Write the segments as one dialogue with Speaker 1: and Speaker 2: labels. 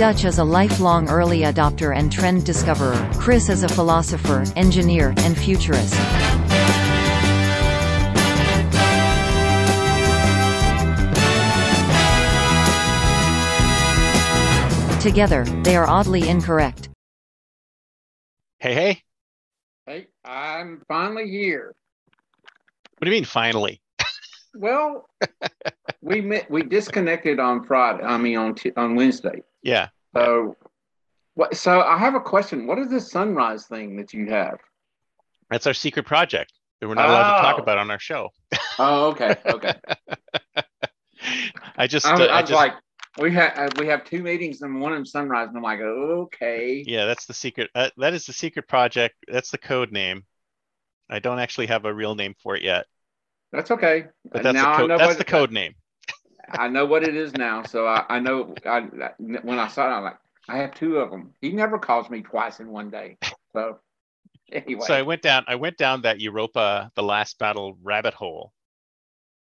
Speaker 1: Dutch as a lifelong early adopter and trend discoverer, Chris as a philosopher, engineer, and futurist. Together, they are oddly incorrect.
Speaker 2: Hey, hey.
Speaker 3: Hey, I'm finally here.
Speaker 2: What do you mean finally?
Speaker 3: Well, we met, we disconnected on Friday. I mean on t- on Wednesday.
Speaker 2: Yeah.
Speaker 3: So, what? So I have a question. What is this sunrise thing that you have?
Speaker 2: That's our secret project that we're not allowed to talk
Speaker 3: Oh.
Speaker 2: about on our show.
Speaker 3: Oh, okay, okay.
Speaker 2: I just,
Speaker 3: I,
Speaker 2: uh, I
Speaker 3: I was
Speaker 2: just
Speaker 3: like, we have uh, we have two meetings and one of them sunrise, and I'm like, okay.
Speaker 2: yeah, that's the secret. Uh, that is the secret project. That's the code name. I don't actually have a real name for it yet,
Speaker 3: That's okay.
Speaker 2: but that's
Speaker 3: now
Speaker 2: the
Speaker 3: know
Speaker 2: That's
Speaker 3: what
Speaker 2: the code name.
Speaker 3: I know what it is now. So I, I know. I, when I saw it, I'm like, I have two of them. He never calls me twice in one day. So anyway,
Speaker 2: So I went down. I went down that Europa: The Last Battle rabbit hole.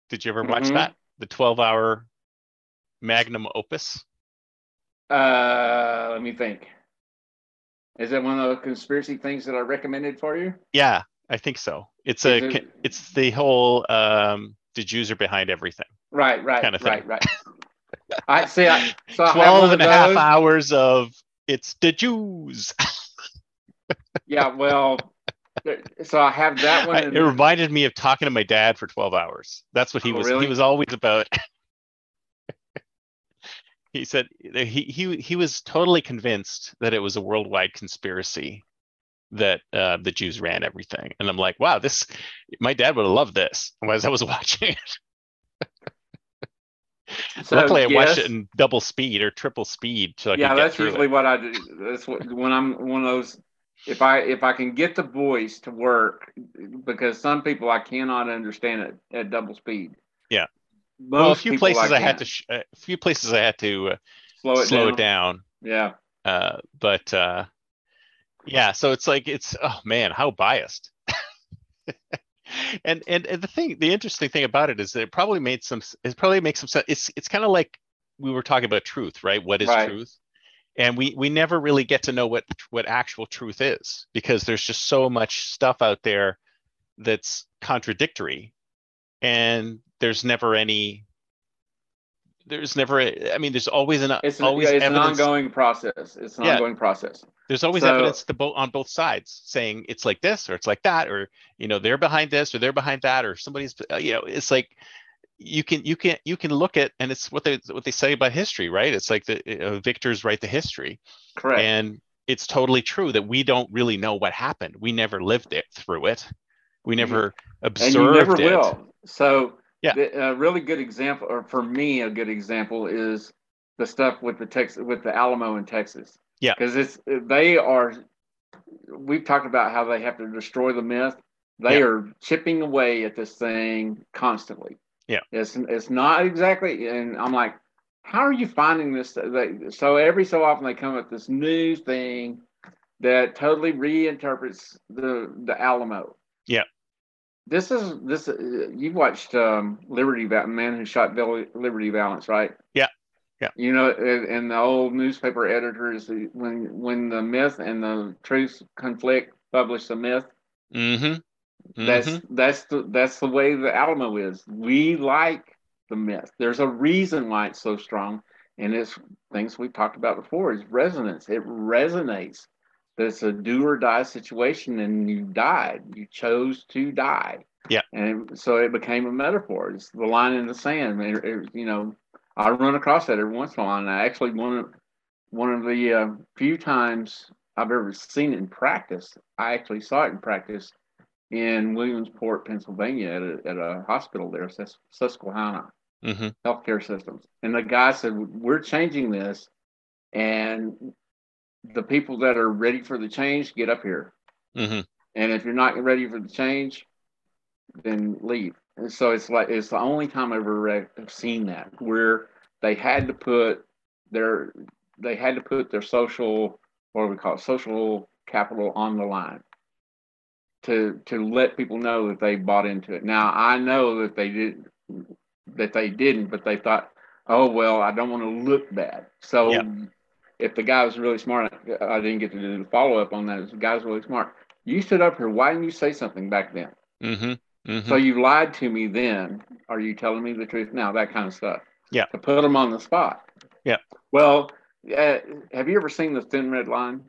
Speaker 2: Did you ever watch
Speaker 3: Mhm.
Speaker 2: that? The twelve-hour magnum opus.
Speaker 3: Uh, let me think. Is that one of the conspiracy things that I recommended for you?
Speaker 2: Yeah, I think so. It's
Speaker 3: Is
Speaker 2: a.
Speaker 3: it-
Speaker 2: It's the whole. Um, the Jews are behind everything.
Speaker 3: Right, right,
Speaker 2: Kinda thing.
Speaker 3: right, right. I see. I, so
Speaker 2: 12
Speaker 3: one
Speaker 2: and a half hours of it's the Jews.
Speaker 3: Yeah, well, so I have that one.
Speaker 2: I-
Speaker 3: and-
Speaker 2: it reminded me of talking to my dad for 12 hours. That's what he
Speaker 3: Oh,
Speaker 2: was
Speaker 3: really?
Speaker 2: he was always about. he said he he he was totally convinced that it was a worldwide conspiracy that uh, the Jews ran everything. And I'm like, wow, this my dad would have loved this as I was watching it.
Speaker 3: So,
Speaker 2: Luckily I watched it in double speed or triple speed so I
Speaker 3: yeah, that's usually
Speaker 2: it.
Speaker 3: what I do. That's what when I'm one of those. If I if I can get the voice to work, because some people I cannot understand it at double speed.
Speaker 2: Yeah.
Speaker 3: Most
Speaker 2: Well, a few places I, had to sh- a few places I had to uh,
Speaker 3: slow it
Speaker 2: slow
Speaker 3: down.
Speaker 2: it down.
Speaker 3: Yeah.
Speaker 2: uh but uh yeah so it's like it's oh man how biased and, and and the thing the interesting thing about it is that it probably made some it probably makes some sense it's it's kind of like we were talking about truth right what is
Speaker 3: Right.
Speaker 2: truth and we we never really get to know what what actual truth is because there's just so much stuff out there that's contradictory and there's never any there's never a, i mean there's always an
Speaker 3: It's, an,
Speaker 2: always
Speaker 3: yeah, it's an ongoing process. It's an
Speaker 2: Yeah.
Speaker 3: ongoing process.
Speaker 2: there's always
Speaker 3: So-
Speaker 2: evidence to both on both sides saying it's like this or it's like that or you know they're behind this or they're behind that or somebody's uh, you know it's like you can you can you can look at and it's what they what they say about history right it's like the uh, victors write the history
Speaker 3: Correct.
Speaker 2: and it's totally true that we don't really know what happened we never lived it through it we never
Speaker 3: and
Speaker 2: observed
Speaker 3: you never
Speaker 2: it
Speaker 3: will. So,
Speaker 2: Yeah.
Speaker 3: the, a really good example, or for me, a good example is the stuff with the Texas, with the Alamo in Texas.
Speaker 2: Yeah.
Speaker 3: because it's they are. We've talked about how they have to destroy the myth. They
Speaker 2: Yeah.
Speaker 3: are chipping away at this thing constantly.
Speaker 2: Yeah.
Speaker 3: it's it's not exactly, and I'm like, how are you finding this? They, so every so often they come up with this new thing that totally reinterprets the the Alamo this is this. Uh, you watched um, Liberty, Val- Man Who Shot Bill- Liberty Valance, right?
Speaker 2: Yeah. Yeah.
Speaker 3: You know, and, and the old newspaper editors, when when the myth and the truth conflict, publish the myth.
Speaker 2: mm-hmm,
Speaker 3: That's that's the that's the way the Alamo is. We like the myth. There's a reason why it's so strong, and it's things we've talked about before. Is resonance. It resonates. It's a do or die situation, and you died. You chose to die.
Speaker 2: Yeah.
Speaker 3: And so it became a metaphor. It's the line in the sand. It- it- you know, I run across that every once in a while, and I actually one of one of the uh, few times I've ever seen it in practice. I actually saw it in practice in Williamsport, Pennsylvania, at a, at a hospital there, Susquehanna
Speaker 2: mm-hmm.
Speaker 3: Healthcare Systems. And the guy said, "We're changing this, and the people that are ready for the change get up here,
Speaker 2: Mm-hmm.
Speaker 3: and if you're not ready for the change, then leave." And so it's like it's the only time I've ever read, have seen that where they had to put their they had to put their social what do we call it social capital on the line to to let people know that they bought into it. Now I know that they did that they didn't, but they thought, oh well, I don't want to look bad. So. If the guy was really smart, I didn't get to do the follow up on that. If the guy's really smart, you stood up here. Why didn't you say something back then?
Speaker 2: Mm-hmm. Mm-hmm.
Speaker 3: So you lied to me then. Are you telling me the truth now? That kind of stuff.
Speaker 2: Yeah.
Speaker 3: To put them on the spot.
Speaker 2: Yeah.
Speaker 3: Well, uh, have you ever seen the Thin Red Line?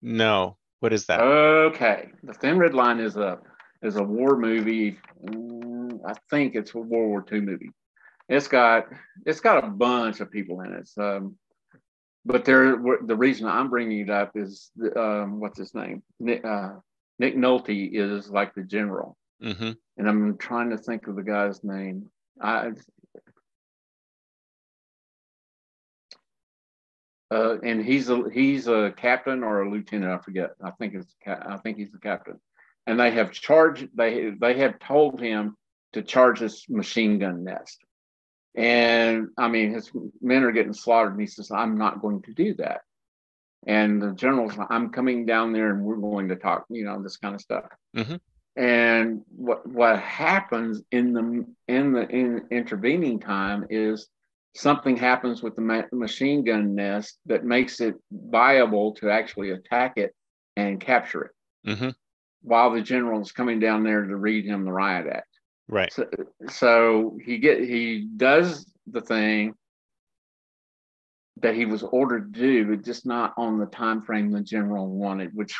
Speaker 2: no. What is that?
Speaker 3: Okay, the Thin Red Line is a is a war movie. Mm, I think it's a World War II movie. It's got it's got a bunch of people in it. Um, but there, the reason I'm bringing it up is um, what's his name? Nick, uh, Nick Nolte is like the general,
Speaker 2: mm-hmm.
Speaker 3: and I'm trying to think of the guy's name. I Uh, and he's a he's a captain or a lieutenant. I forget. I think it's I think he's the captain. And they have charged. They they have told him to charge this machine gun nest. And I mean, his men are getting slaughtered, and he says, "I'm not going to do that." And the general's, "I'm coming down there, and we're going to talk." You know, this kind of stuff.
Speaker 2: Mhm.
Speaker 3: And what what happens in the in the in intervening time is something happens with the ma- machine gun nest that makes it viable to actually attack it and capture it
Speaker 2: Mm-hmm.
Speaker 3: while the general is coming down there to read him the riot act
Speaker 2: Right.
Speaker 3: so, so he get he does the thing that he was ordered to do but just not on the time frame the general wanted which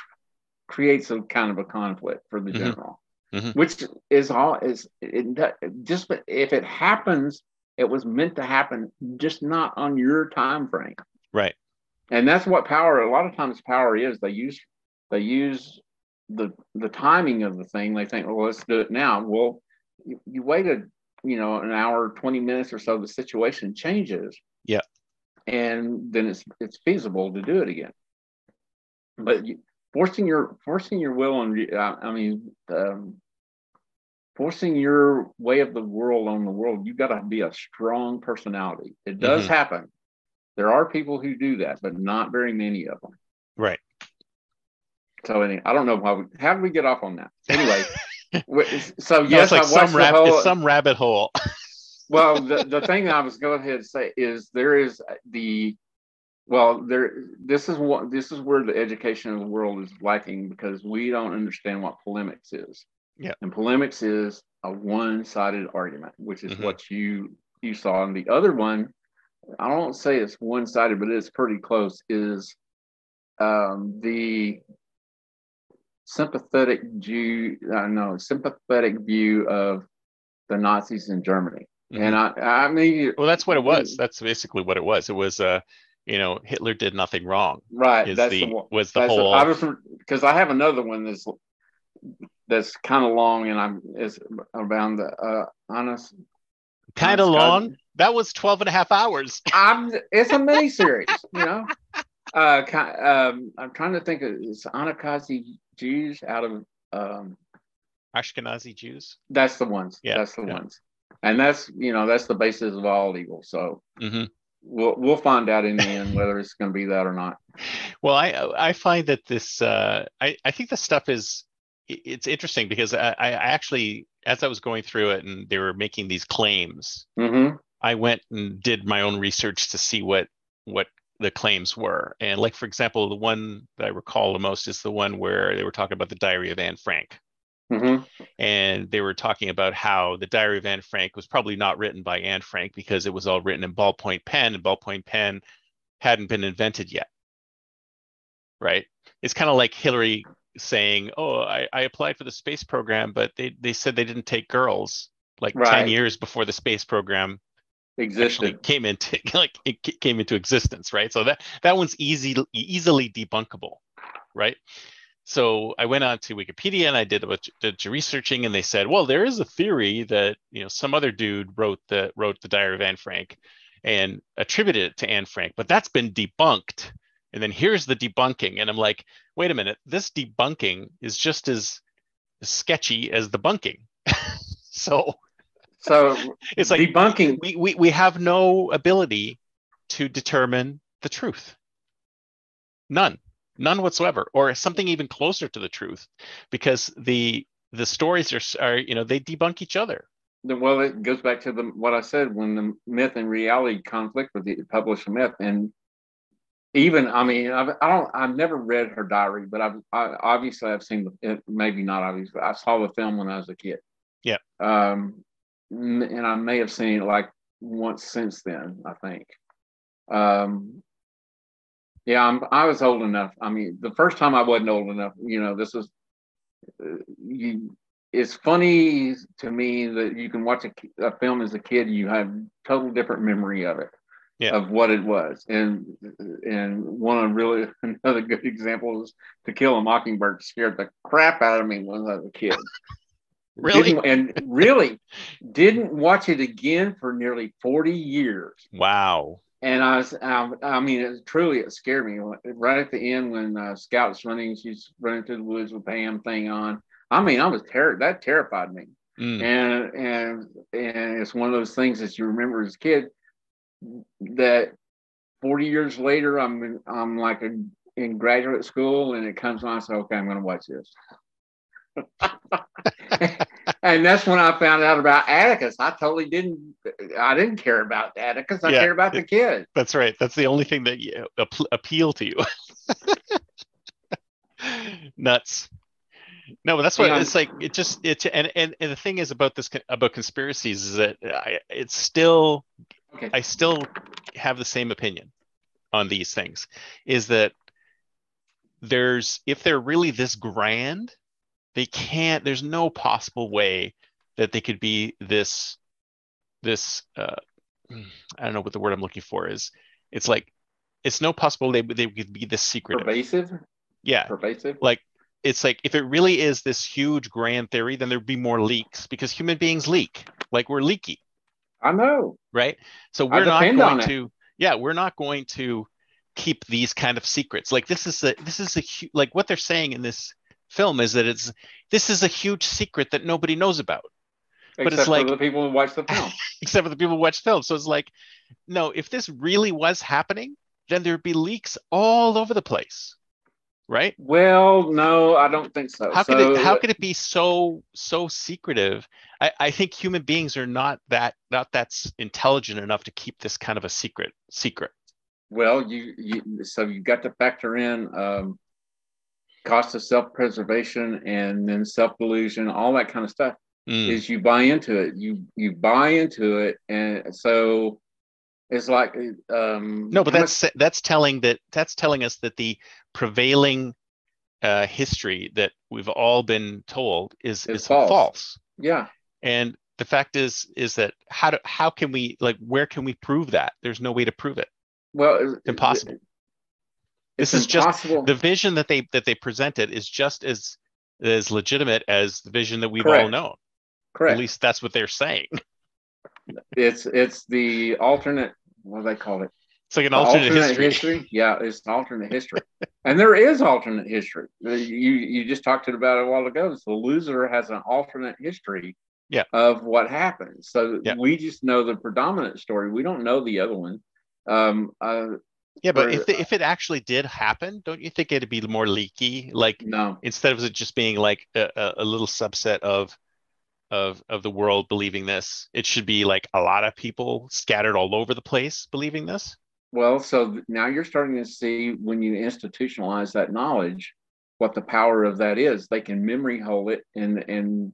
Speaker 3: creates a kind of a conflict for the
Speaker 2: Mhm.
Speaker 3: general
Speaker 2: Mhm.
Speaker 3: which is all is it, just if it happens it was meant to happen just not on your time frame
Speaker 2: Right.
Speaker 3: and that's what power a lot of times power is they use they use the the timing of the thing they think well let's do it now well you, you waited you know an hour 20 minutes or so the situation changes
Speaker 2: Yeah.
Speaker 3: and then it's it's feasible to do it again but you, forcing your forcing your will on uh, i mean um, forcing your way of the world on the world you got to be a strong personality it does
Speaker 2: Mhm.
Speaker 3: happen there are people who do that but not very many of them
Speaker 2: Right.
Speaker 3: so anyway, I don't know how we how did we get off on that. Anyway, so
Speaker 2: No,
Speaker 3: yes,
Speaker 2: it's like some rab-
Speaker 3: whole.
Speaker 2: some rabbit hole.
Speaker 3: well, the, the thing I was going ahead to say is there is the well there this is what this is where the education of the world is lacking because we don't understand what polemics is.
Speaker 2: Yeah.
Speaker 3: And polemics is a one-sided argument, which is
Speaker 2: Mhm.
Speaker 3: what you you saw. And the other one, I don't say it's one-sided, but it's pretty close. Is um, the sympathetic Jew, uh, no, sympathetic view of the Nazis in Germany. And I, I mean,
Speaker 2: well, that's what it was. That's basically what it was. It was, uh, you know, Hitler did nothing wrong.
Speaker 3: right?
Speaker 2: Is
Speaker 3: that's
Speaker 2: the,
Speaker 3: the
Speaker 2: was the whole
Speaker 3: I was because I have another one that's that's kind of long, and I'm is around the uh, honest.
Speaker 2: kind of long. That was 12 and a half hours.
Speaker 3: I'm. It's a mini series, you know. Uh, um, I'm trying to think of it's Anakazi Jews out of um,
Speaker 2: Ashkenazi Jews.
Speaker 3: that's the ones.
Speaker 2: Yeah,
Speaker 3: that's the
Speaker 2: yeah.
Speaker 3: ones, and that's you know that's the basis of all evil. So
Speaker 2: hmm
Speaker 3: we'll we'll find out in the end whether it's going to be that or not.
Speaker 2: Well, I I find that this uh, I I think this stuff is it's interesting because I, I actually as I was going through it and they were making these claims,
Speaker 3: Mm-hmm.
Speaker 2: I went and did my own research to see what what the claims were. And like for example, the one that I recall the most is the one where they were talking about the Diary of Anne Frank.
Speaker 3: Mm-hmm.
Speaker 2: and they were talking about how the Diary of Anne Frank was probably not written by Anne Frank because it was all written in ballpoint pen, and ballpoint pen hadn't been invented yet. Right? It's kind of like Hillary saying, "Oh, I, I applied for the space program, but they they said they didn't take girls like ten years before the space program
Speaker 3: Existed.
Speaker 2: came into like it came into existence, right? So that that one's easy easily debunkable, right? So I went on to Wikipedia and I did a did researching, and they said, well, there is a theory that you know some other dude wrote the wrote the Diary of Anne Frank and attributed it to Anne Frank, but that's been debunked. And then here's the debunking, and I'm like, wait a minute, this debunking is just as sketchy as the bunking. so
Speaker 3: So
Speaker 2: it's like
Speaker 3: debunking.
Speaker 2: we, we we have no ability to determine the truth none none whatsoever or something even closer to the truth because the the stories are, are you know they debunk each other
Speaker 3: Well, it goes back to the what I said when the myth and reality conflict with the published myth, and even I mean I've, I don't I've never read her diary, but I've I, obviously I've seen the maybe not obviously I saw the film when I was a kid.
Speaker 2: Yeah.
Speaker 3: Um, and I may have seen it like once since then. I think. Um, yeah, I'm, I was old enough. I mean, the first time I wasn't old enough. You know, this was. Uh, you, it's funny to me that you can watch a, a film as a kid, you have total different memory of it
Speaker 2: yeah.
Speaker 3: of what it was. And and one of really another good example is To Kill a Mockingbird scared the crap out of me when I was a kid.
Speaker 2: really?
Speaker 3: And really didn't watch it again for nearly 40 years.
Speaker 2: Wow.
Speaker 3: And I was, I, I mean, it truly, it scared me. Right at the end, when uh, Scout's running, she's running through the woods with Pam thing on. I mean, I was terrified. That terrified me.
Speaker 2: Mm.
Speaker 3: And and and it's one of those things that you remember as a kid that 40 years later, I'm in, I'm like a, in graduate school and it comes on. I say, okay, I'm going to watch this. and that's when I found out about Atticus. I totally didn't. I didn't care about Atticus. I
Speaker 2: Yeah,
Speaker 3: cared about the kid.
Speaker 2: That's right. That's the only thing that you, ap- appeal to you. Nuts. No, but that's what
Speaker 3: Yeah.
Speaker 2: it's like. It just it and and, and the thing is about this about conspiracies is that I, it's still
Speaker 3: Okay.
Speaker 2: I still have the same opinion on these things. Is that there's if they're really this grand, they can't. There's no possible way that they could be this this. Uh, I don't know what the word I'm looking for is. It's like it's no possible they they could be this secretive.
Speaker 3: Pervasive.
Speaker 2: Yeah,
Speaker 3: Pervasive.
Speaker 2: like it's like if it really is this huge grand theory, then there'd be more leaks because human beings leak. Like we're leaky,
Speaker 3: I know.
Speaker 2: right? So we're not going to. Yeah, we're not going to keep these kind of secrets. Like this is a this is a like what they're saying in this film is that it's this is a huge secret that nobody knows about But it's
Speaker 3: Except
Speaker 2: like-
Speaker 3: for the people who watch the film.
Speaker 2: except for the people who watch film. So it's like, no, if this really was happening, then there'd be leaks all over the place, right?
Speaker 3: well, no, I don't think so.
Speaker 2: How could it how could it be so so secretive? I, I think human beings are not that not that's intelligent enough to keep this kind of a secret secret.
Speaker 3: Well, you, you so you've got to factor in um, cost of self-preservation and then self-delusion, all that kind of stuff.
Speaker 2: Mm.
Speaker 3: Is you buy into it, you you buy into it, and so it's like um,
Speaker 2: No, but that's that's telling that that's telling us that the prevailing uh, history that we've all been told is
Speaker 3: Is
Speaker 2: is
Speaker 3: false.
Speaker 2: false.
Speaker 3: yeah.
Speaker 2: And the fact is is that how do how can we like where can we prove that? There's no way to prove it.
Speaker 3: Well, it's
Speaker 2: Impossible.
Speaker 3: It's
Speaker 2: This is just the vision that they that they presented is just as as legitimate as the vision that we've all known.
Speaker 3: Correct.
Speaker 2: At least that's what they're saying.
Speaker 3: It's it's the alternate. What do they call it?
Speaker 2: It's like an
Speaker 3: The
Speaker 2: alternate, history.
Speaker 3: Yeah, it's an alternate history, and there is alternate history. You you just talked about it a while ago. So the loser has an alternate history.
Speaker 2: Yeah.
Speaker 3: Of what happened. So
Speaker 2: Yeah.
Speaker 3: we just know the predominant story. We don't know the other one. Um. Uh.
Speaker 2: Yeah, but if the, if it actually did happen, don't you think it'd be more leaky? Like
Speaker 3: No.
Speaker 2: instead of it just being like a, a, a little subset of of of the world believing this, it should be like a lot of people scattered all over the place believing this.
Speaker 3: Well, so now you're starting to see when you institutionalize that knowledge, what the power of that is. They can memory hole it, and and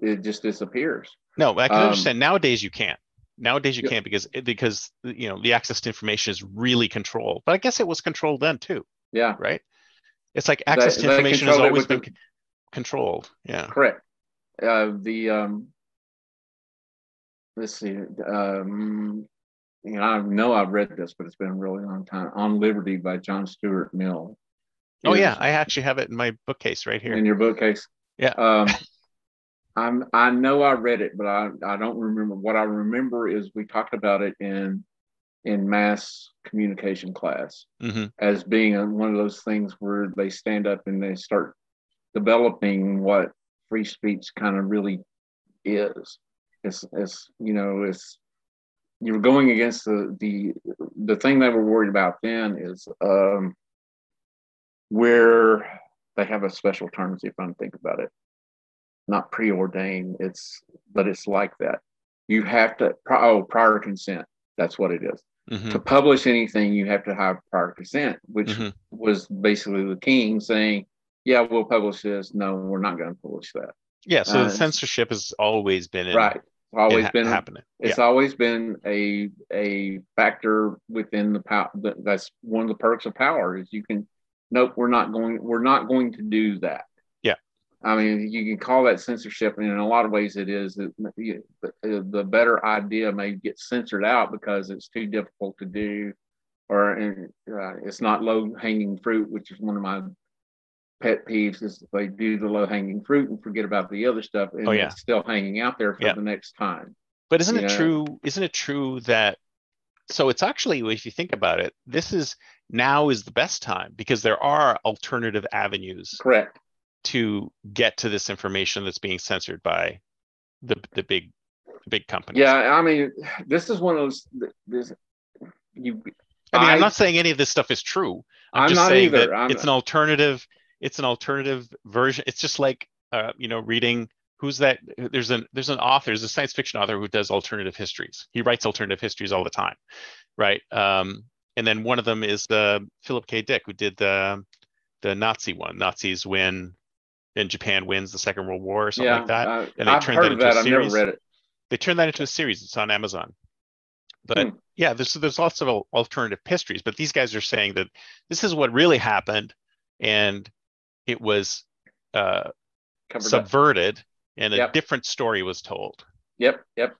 Speaker 3: it just disappears.
Speaker 2: No, I can
Speaker 3: Um,
Speaker 2: understand. Nowadays you can't. Nowadays you
Speaker 3: Yep.
Speaker 2: can't because because you know the access to information is really controlled. But I guess it was controlled then too,
Speaker 3: Yeah.
Speaker 2: right? It's like access
Speaker 3: They-
Speaker 2: to information has always been
Speaker 3: the-
Speaker 2: controlled. Yeah.
Speaker 3: Correct. Uh, the um, let's see. Um, you know, I know I've read this, but it's been a really long time. On Liberty by John Stuart Mill.
Speaker 2: Oh yeah, I actually have it in my bookcase right here.
Speaker 3: in your bookcase.
Speaker 2: Yeah.
Speaker 3: Um, I'm. I know I read it, but I I don't remember. What I remember is we talked about it in in mass communication class
Speaker 2: hmm
Speaker 3: as being a, one of those things where they stand up and they start developing what free speech kind of really is. It's, it's you know, it's you're going against the the the thing they were worried about then is um, where they have a special term if I'm think about it. Not preordained, it's but it's like that. You have to oh prior consent. That's what it is.
Speaker 2: Mhm.
Speaker 3: To publish anything, you have to have prior consent, which
Speaker 2: Mhm.
Speaker 3: was basically the king saying, "Yeah, we'll publish this. No, we're not going to publish that."
Speaker 2: Yeah. So
Speaker 3: Uh,
Speaker 2: the censorship has always been in,
Speaker 3: right? Always
Speaker 2: ha-
Speaker 3: been
Speaker 2: happening.
Speaker 3: It's
Speaker 2: yeah.
Speaker 3: always been a a factor within the power. That's one of the perks of power is you can. Nope, we're not going. We're not going to do that. I mean, you can call that censorship, and in a lot of ways, it is. It, you- the, better idea may get censored out because it's too difficult to do, or and, uh, it's not low hanging fruit, which is one of my pet peeves. Is they do the low hanging fruit and forget about the other stuff, and
Speaker 2: Oh, yeah.
Speaker 3: it's still hanging out there for
Speaker 2: Yeah.
Speaker 3: the next time.
Speaker 2: But isn't it
Speaker 3: Yeah.
Speaker 2: true? Isn't it true that so it's actually if you think about it, this is now is the best time because there are alternative avenues
Speaker 3: Correct.
Speaker 2: To get to this information that's being censored by the the big big companies.
Speaker 3: Yeah, I mean, this is one of those. This you.
Speaker 2: I mean, I, am not saying any of this stuff is true. I'm,
Speaker 3: I'm
Speaker 2: just
Speaker 3: not
Speaker 2: saying
Speaker 3: either.
Speaker 2: that
Speaker 3: I'm-
Speaker 2: it's an alternative. It's an alternative version. It's just like uh, you know, reading. Who's that? There's an there's an author. There's a science fiction author who does alternative histories. He writes alternative histories all the time, right? Um, and then one of them is the Philip K. Dick, who did the the Nazi one. Nazis win, and Japan wins the Second World War or something
Speaker 3: yeah,
Speaker 2: like that.
Speaker 3: uh,
Speaker 2: and they
Speaker 3: I've
Speaker 2: turned
Speaker 3: heard
Speaker 2: that into a
Speaker 3: that. I've never
Speaker 2: series.
Speaker 3: read it.
Speaker 2: they turned that into a series. It's on Amazon. But
Speaker 3: Hmm.
Speaker 2: yeah, there's there's lots of alternative histories. But these guys are saying that this is what really happened, and it was uh,
Speaker 3: Covered up.
Speaker 2: subverted, and a different story was told.
Speaker 3: Yep. Yep.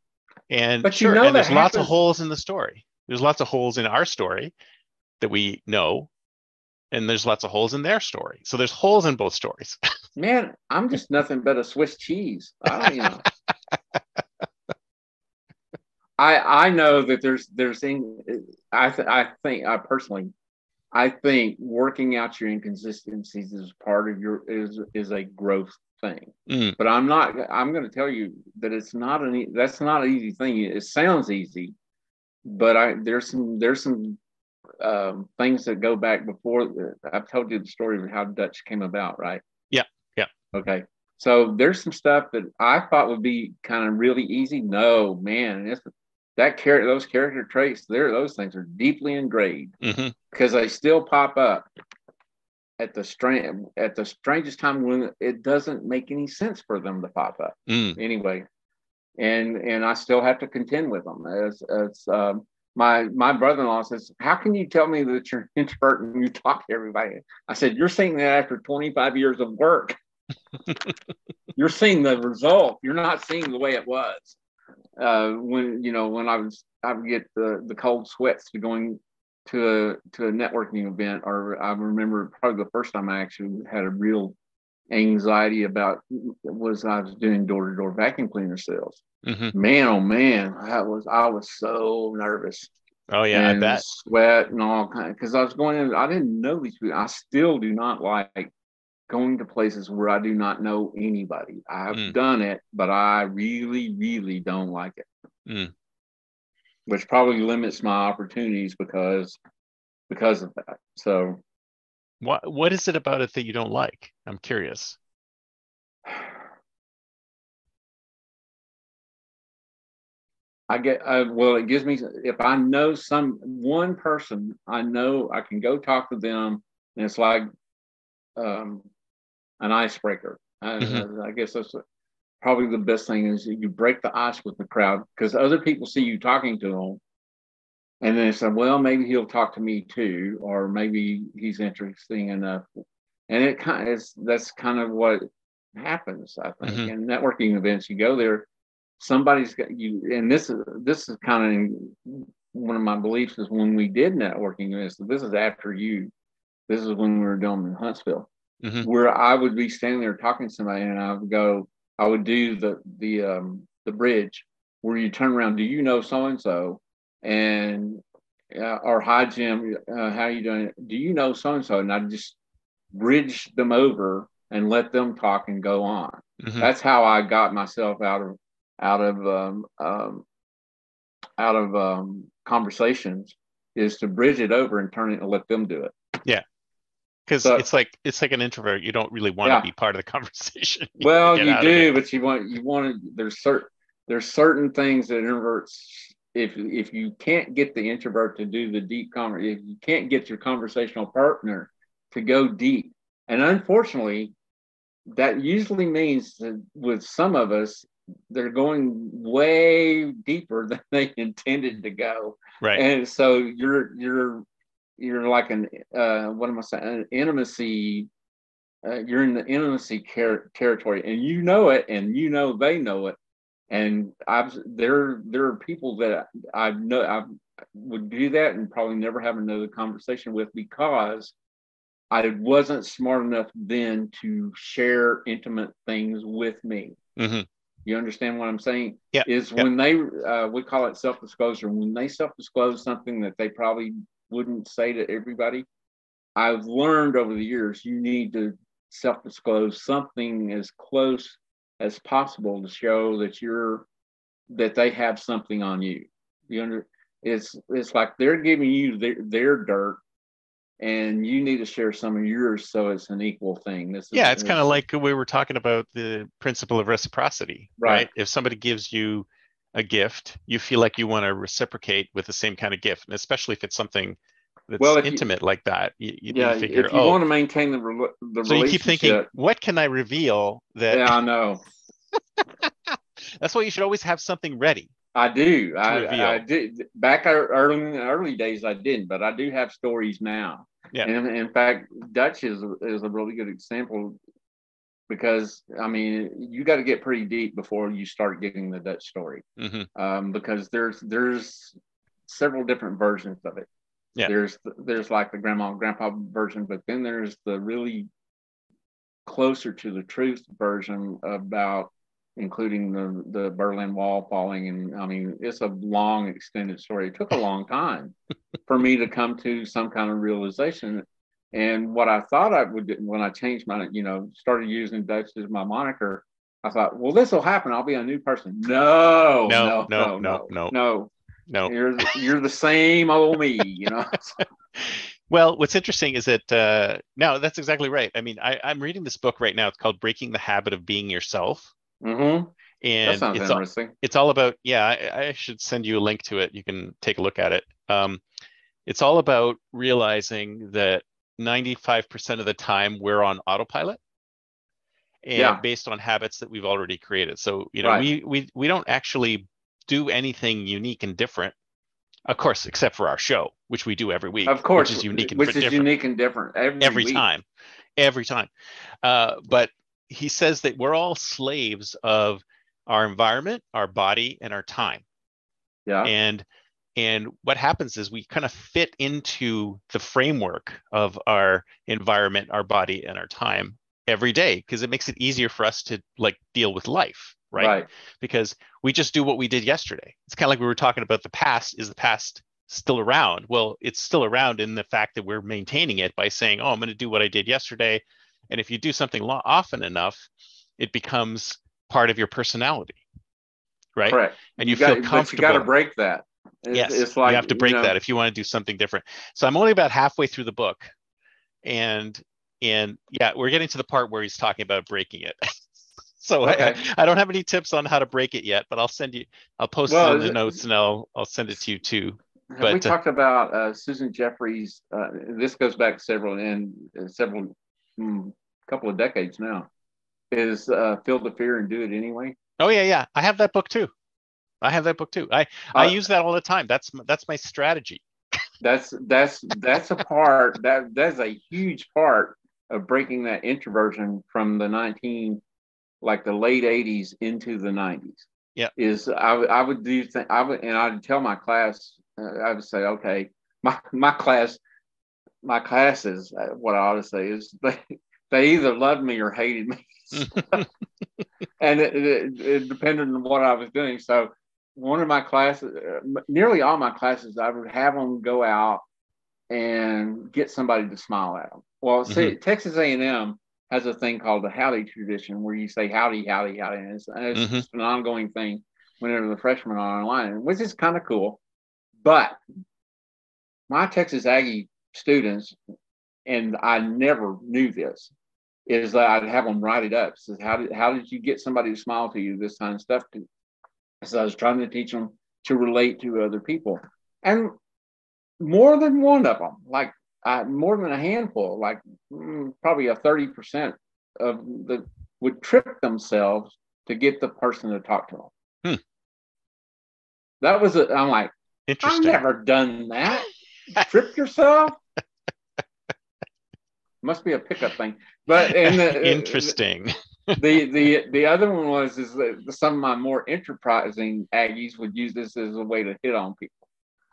Speaker 2: And
Speaker 3: But you
Speaker 2: sure,
Speaker 3: know
Speaker 2: and there's
Speaker 3: that
Speaker 2: lots of holes in the story. There's lots of holes in our story that we know, and there's lots of holes in their story. So there's holes in both stories.
Speaker 3: Man, I'm just nothing but a Swiss cheese. I don't, you know. I I know that there's there's thing I th- I think I personally I think working out your inconsistencies is part of your is is a growth thing.
Speaker 2: Mm.
Speaker 3: But I'm not I'm going to tell you that it's not an that's not an easy thing. It sounds easy, but I there's some there's some um, things that go back before I've told you the story of how Dutch came about, right? Okay. So there's some stuff that I thought would be kind of really easy. No, man, it's that character, those character traits, there, those things are deeply engraved
Speaker 2: hmm
Speaker 3: because they still pop up at the strange at the strangest time when it doesn't make any sense for them to pop up
Speaker 2: Mm.
Speaker 3: anyway and and i still have to contend with them as as um my my brother-in-law says how can you tell me that you're an introvert and you talk to everybody i said you're saying that after 25 years of work you're seeing the result. You're not seeing the way it was. Uh when you know when i was i would get the the cold sweats to going to a to a networking event or i remember probably the first time i actually had a real anxiety about was i was doing door-to-door vacuum cleaner sales.
Speaker 2: Hmm
Speaker 3: man oh man I was i was so nervous.
Speaker 2: Oh yeah, I
Speaker 3: and
Speaker 2: bet.
Speaker 3: sweat and all kind because i was going in i didn't know these people. I still do not like going to places where i do not know anybody i've
Speaker 2: Mm.
Speaker 3: done it but i really really don't like it
Speaker 2: Mm.
Speaker 3: which probably limits my opportunities because because of that so
Speaker 2: What what is it about it that you don't like? I'm curious.
Speaker 3: I get uh, well. It gives me if I know some one person, I know I can go talk to them, and it's like um, an icebreaker. I,
Speaker 2: Mhm.
Speaker 3: I guess that's probably the best thing is you break the ice with the crowd because other people see you talking to them, and then they say, "Well, maybe he'll talk to me too, or maybe he's interesting enough." And it kind of is that's kind of what happens, I think.
Speaker 2: Mhm.
Speaker 3: In networking events, you go there somebody's got you and this is this is kind of one of my beliefs is when we did networking is this is after you this is when we were doing in huntsville
Speaker 2: Mhm.
Speaker 3: where i would be standing there talking to somebody and i would go i would do the the um the bridge where you turn around do you know so and so and uh, or hi jim uh, how you doing do you know so and so and i just bridge them over and let them talk and go on
Speaker 2: Mhm.
Speaker 3: that's how I got myself out of out of um, um, out of um, conversations is to bridge it over and turn it and let them do it.
Speaker 2: Because
Speaker 3: So-
Speaker 2: it's like it's like an introvert. You don't really want to
Speaker 3: Yeah.
Speaker 2: be part of the conversation. You
Speaker 3: Well, you do, but you want you want to. There's certain there's certain things that introverts if if you can't get the introvert to do the deep conversation, if you can't get your conversational partner to go deep, and unfortunately, that usually means that with some of us, they're going way deeper than they intended to go.
Speaker 2: Right.
Speaker 3: And so you're you're you're like an uh, what am I saying? An intimacy. Uh, you're in the intimacy car- territory, and you know it, and you know they know it, and I've there there are people that I know I would do that and probably never have another conversation with because I wasn't smart enough then to share intimate things with me.
Speaker 2: Mm-hmm.
Speaker 3: You understand what I'm saying?
Speaker 2: Yeah.
Speaker 3: Is
Speaker 2: yeah.
Speaker 3: when they uh, we call it self disclosure. When they self disclose something that they probably wouldn't say to everybody, I've learned over the years you need to self disclose something as close as possible to show that you're that they have something on you. You under it's it's like they're giving you their, their dirt and you need to share some of yours so it's an equal thing. This is,
Speaker 2: yeah, it's kind of like we were talking about the principle of reciprocity, right.
Speaker 3: Right.
Speaker 2: If somebody gives you a gift, you feel like you want to reciprocate with the same kind of gift, and especially if it's something that's
Speaker 3: Well, if you-
Speaker 2: intimate like that, you, you
Speaker 3: yeah.
Speaker 2: figure,
Speaker 3: If you
Speaker 2: oh,
Speaker 3: want to maintain the rela- the
Speaker 2: so you keep thinking, what can I reveal that?
Speaker 3: yeah, I know.
Speaker 2: That's why you should always have something ready.
Speaker 3: I do. I. I did back early in the early days. I didn't, but I do have stories now.
Speaker 2: Yeah.
Speaker 3: And in fact, Dutch is is a really good example because I mean you got to get pretty deep before you start getting the Dutch story
Speaker 2: hmm
Speaker 3: um, because there's there's several different versions of it.
Speaker 2: Yeah.
Speaker 3: There's there's like the grandma and grandpa version, but then there's the really closer to the truth version about including the the Berlin Wall falling, and I mean it's a long extended story. It took a long time for me to come to some kind of realization. And what I thought I would do when I changed my, you know, started using Dutch as my moniker, I thought, well, this will happen. I'll be a new person. No,
Speaker 2: No,
Speaker 3: no,
Speaker 2: no, no, no.
Speaker 3: no.
Speaker 2: No.
Speaker 3: You're the, you're the same old me, you know.
Speaker 2: Well, what's interesting is that uh, no, that's exactly right. I mean, I, I'm reading this book right now. It's called Breaking the Habit of Being Yourself,
Speaker 3: mm-hmm. That
Speaker 2: and
Speaker 3: sounds
Speaker 2: it's all, it's all about yeah I, I should send you a link to it you can take a look at it um, it's all about realizing that 95% of the time we're on autopilot and
Speaker 3: Yeah.
Speaker 2: based on habits that we've already created. So you know
Speaker 3: Right.
Speaker 2: we we we don't actually do anything unique and different of course except for our show which we do every week
Speaker 3: Of course,
Speaker 2: which is unique and
Speaker 3: which is
Speaker 2: different.
Speaker 3: unique and different every,
Speaker 2: every time every time. Uh, but he says that we're all slaves of our environment our body and our time.
Speaker 3: Yeah,
Speaker 2: and and what happens is we kind of fit into the framework of our environment our body and our time every day because it makes it easier for us to like deal with life right,
Speaker 3: right.
Speaker 2: because we just do what we did yesterday it's kind of like we were talking about the past is the past still around well it's still around in the fact that we're maintaining it by saying oh i'm going to do what i did yesterday and if you do something lo- often enough it becomes part of your personality right
Speaker 3: Correct.
Speaker 2: and you,
Speaker 3: got,
Speaker 2: feel
Speaker 3: But you got to break that. It's,
Speaker 2: yes
Speaker 3: it's like
Speaker 2: you have to break
Speaker 3: know,
Speaker 2: that if you want to do something different so i'm only about halfway through the book and and yeah we're getting to the part where he's talking about breaking it so
Speaker 3: Okay.
Speaker 2: I, I don't have any tips on how to break it yet but i'll send you i'll post
Speaker 3: Well,
Speaker 2: it in the
Speaker 3: it-
Speaker 2: notes and i'll i'll send it to you too
Speaker 3: Have
Speaker 2: but,
Speaker 3: we
Speaker 2: uh,
Speaker 3: talked about uh, Susan Jeffers? Uh, this goes back several and uh, several mm, couple of decades now. Is uh, feel the fear and do it anyway?
Speaker 2: oh yeah yeah i have that book too i have that book too i i
Speaker 3: Uh,
Speaker 2: use that all the time that's that's my strategy
Speaker 3: That's that's that's a part that that's a huge part of breaking that introversion from the nineteen like the late eighties into the nineties.
Speaker 2: Yeah.
Speaker 3: is I would I would do th- I would and I'd tell my class uh, I would say okay my my class my classes uh, what I ought to say is they they either loved me or hated me and it, it, it depended on what I was doing. So one of my classes, uh, nearly all my classes, I would have them go out and get somebody to smile at them. Well, see, Texas A&M has a thing called the howdy tradition, where you say howdy, howdy, howdy, and it's, and it's
Speaker 2: Mhm.
Speaker 3: just an ongoing thing whenever the freshmen are online, which is kind of cool. But my Texas Aggie students, and I never knew this, is that I'd have them write it up. Says, how did how did you get somebody to smile to you? This kind of stuff. So I was trying to teach them to relate to other people. And more than one of them, like uh, more than a handful, like mm, probably a 30% of the would trip themselves to get the person to talk to them.
Speaker 2: Hmm.
Speaker 3: That was, i am like, I've never done that. trip yourself? Must be a pickup thing. But and the,
Speaker 2: Interesting.
Speaker 3: The the the other one was is that some of my more enterprising Aggies would use this as a way to hit on people.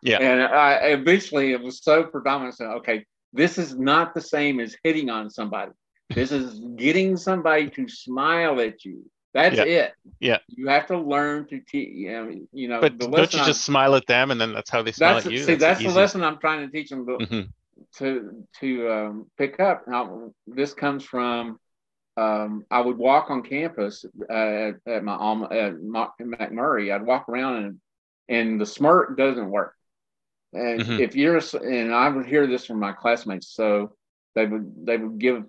Speaker 2: Yeah.
Speaker 3: And I eventually it was so predominant. So, okay, this is not the same as hitting on somebody. This is getting somebody to smile at you. That's
Speaker 2: Yeah.
Speaker 3: it.
Speaker 2: Yeah.
Speaker 3: You have to learn to teach. You know,
Speaker 2: But
Speaker 3: the
Speaker 2: don't you
Speaker 3: I'm-
Speaker 2: just smile at them and then that's how they smile
Speaker 3: that's
Speaker 2: at you?
Speaker 3: see that's, the
Speaker 2: easy-
Speaker 3: lesson I'm trying to teach them to
Speaker 2: Mhm.
Speaker 3: to, to um, pick up. Now this comes from um, I would walk on campus uh, at, at my alma at McMurry. I'd walk around and and the smirk doesn't work. And
Speaker 2: Mhm.
Speaker 3: if you're and I would hear this from my classmates, so they would they would give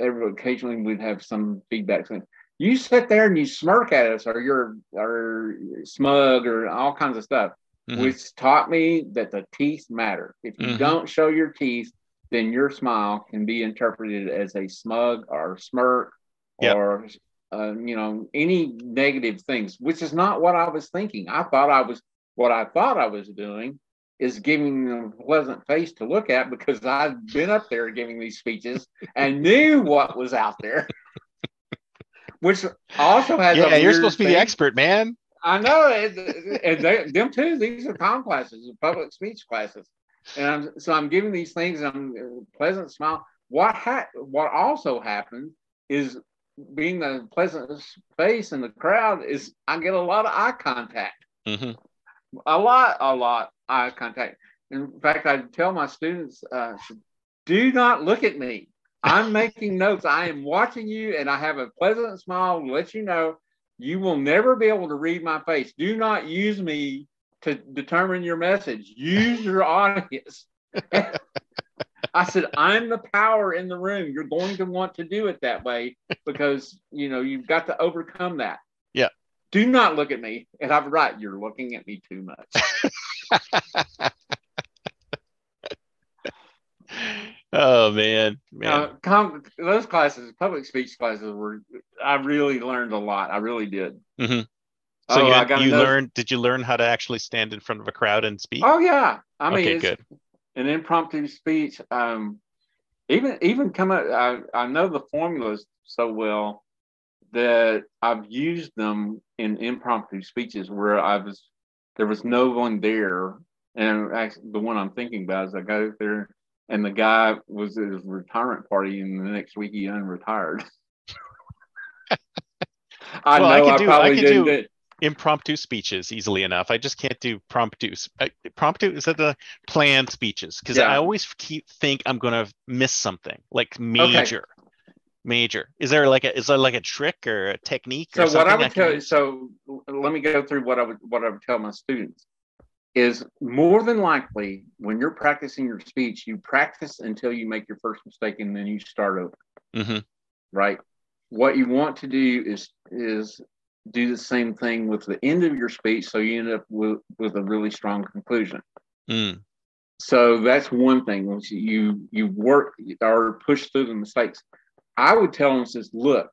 Speaker 3: every occasionally we'd have some feedback saying you sit there and you smirk at us or you're or smug or all kinds of stuff
Speaker 2: Mhm.
Speaker 3: which taught me that the teeth matter. If you
Speaker 2: Mhm.
Speaker 3: don't show your teeth, then your smile can be interpreted as a smug or smirk
Speaker 2: Yep.
Speaker 3: or uh, you know any negative things, which is not what I was thinking. I thought I was what I thought I was doing is giving them a pleasant face to look at because I've been up there giving these speeches and knew what was out there. Which also has a
Speaker 2: Yeah, you're supposed to be the expert, man.
Speaker 3: I know, it, and they, them too. These are com classes, public speech classes, and I'm, so I'm giving these things. And I'm uh, pleasant smile. What ha- What also happened is being the pleasant face in the crowd is I get a lot of eye contact,
Speaker 2: hmm
Speaker 3: a lot, a lot eye contact. In fact, I tell my students, uh, do not look at me. I'm making notes. I am watching you, and I have a pleasant smile to let you know you will never be able to read my face. Do not use me to determine your message. Use your audience. I said, I'm the power in the room. You're going to want to do it that way because you know you've got to overcome that.
Speaker 2: Yeah.
Speaker 3: Do not look at me. And I'm right, you're looking at me too much.
Speaker 2: Oh man, man.
Speaker 3: Uh, com- those classes, public speech classes, were I really learned a lot. I really did.
Speaker 2: hmm So
Speaker 3: Oh,
Speaker 2: you,
Speaker 3: I
Speaker 2: had-
Speaker 3: got
Speaker 2: you learned? Did you learn how to actually stand in front of a crowd and speak?
Speaker 3: Oh yeah, I mean,
Speaker 2: okay, good.
Speaker 3: an impromptu speech. Um, even even come up, I I know the formulas so well that I've used them in impromptu speeches where I was there was no one there, and actually the one I'm thinking about is I go there and the guy was at his retirement party, and the next week he unretired. I
Speaker 2: Well, I
Speaker 3: know
Speaker 2: could
Speaker 3: I,
Speaker 2: do- I
Speaker 3: probably
Speaker 2: could
Speaker 3: didn't.
Speaker 2: do- Impromptu speeches easily enough. I just can't do promptu. uh, Promptu is that the planned speeches because
Speaker 3: Yeah.
Speaker 2: I always keep think I'm gonna miss something like major. Major. Is there like a is there like a trick or a technique?
Speaker 3: So
Speaker 2: or
Speaker 3: what I would
Speaker 2: can
Speaker 3: tell you, so let me go through what I would what I would tell my students is more than likely when you're practicing your speech, you practice until you make your first mistake and then you start over,
Speaker 2: Mhm.
Speaker 3: right? What you want to do is is do the same thing with the end of your speech, so you end up with, with a really strong conclusion.
Speaker 2: Mm,
Speaker 3: So that's one thing. Once you you work or push through the mistakes, I would tell them says, look,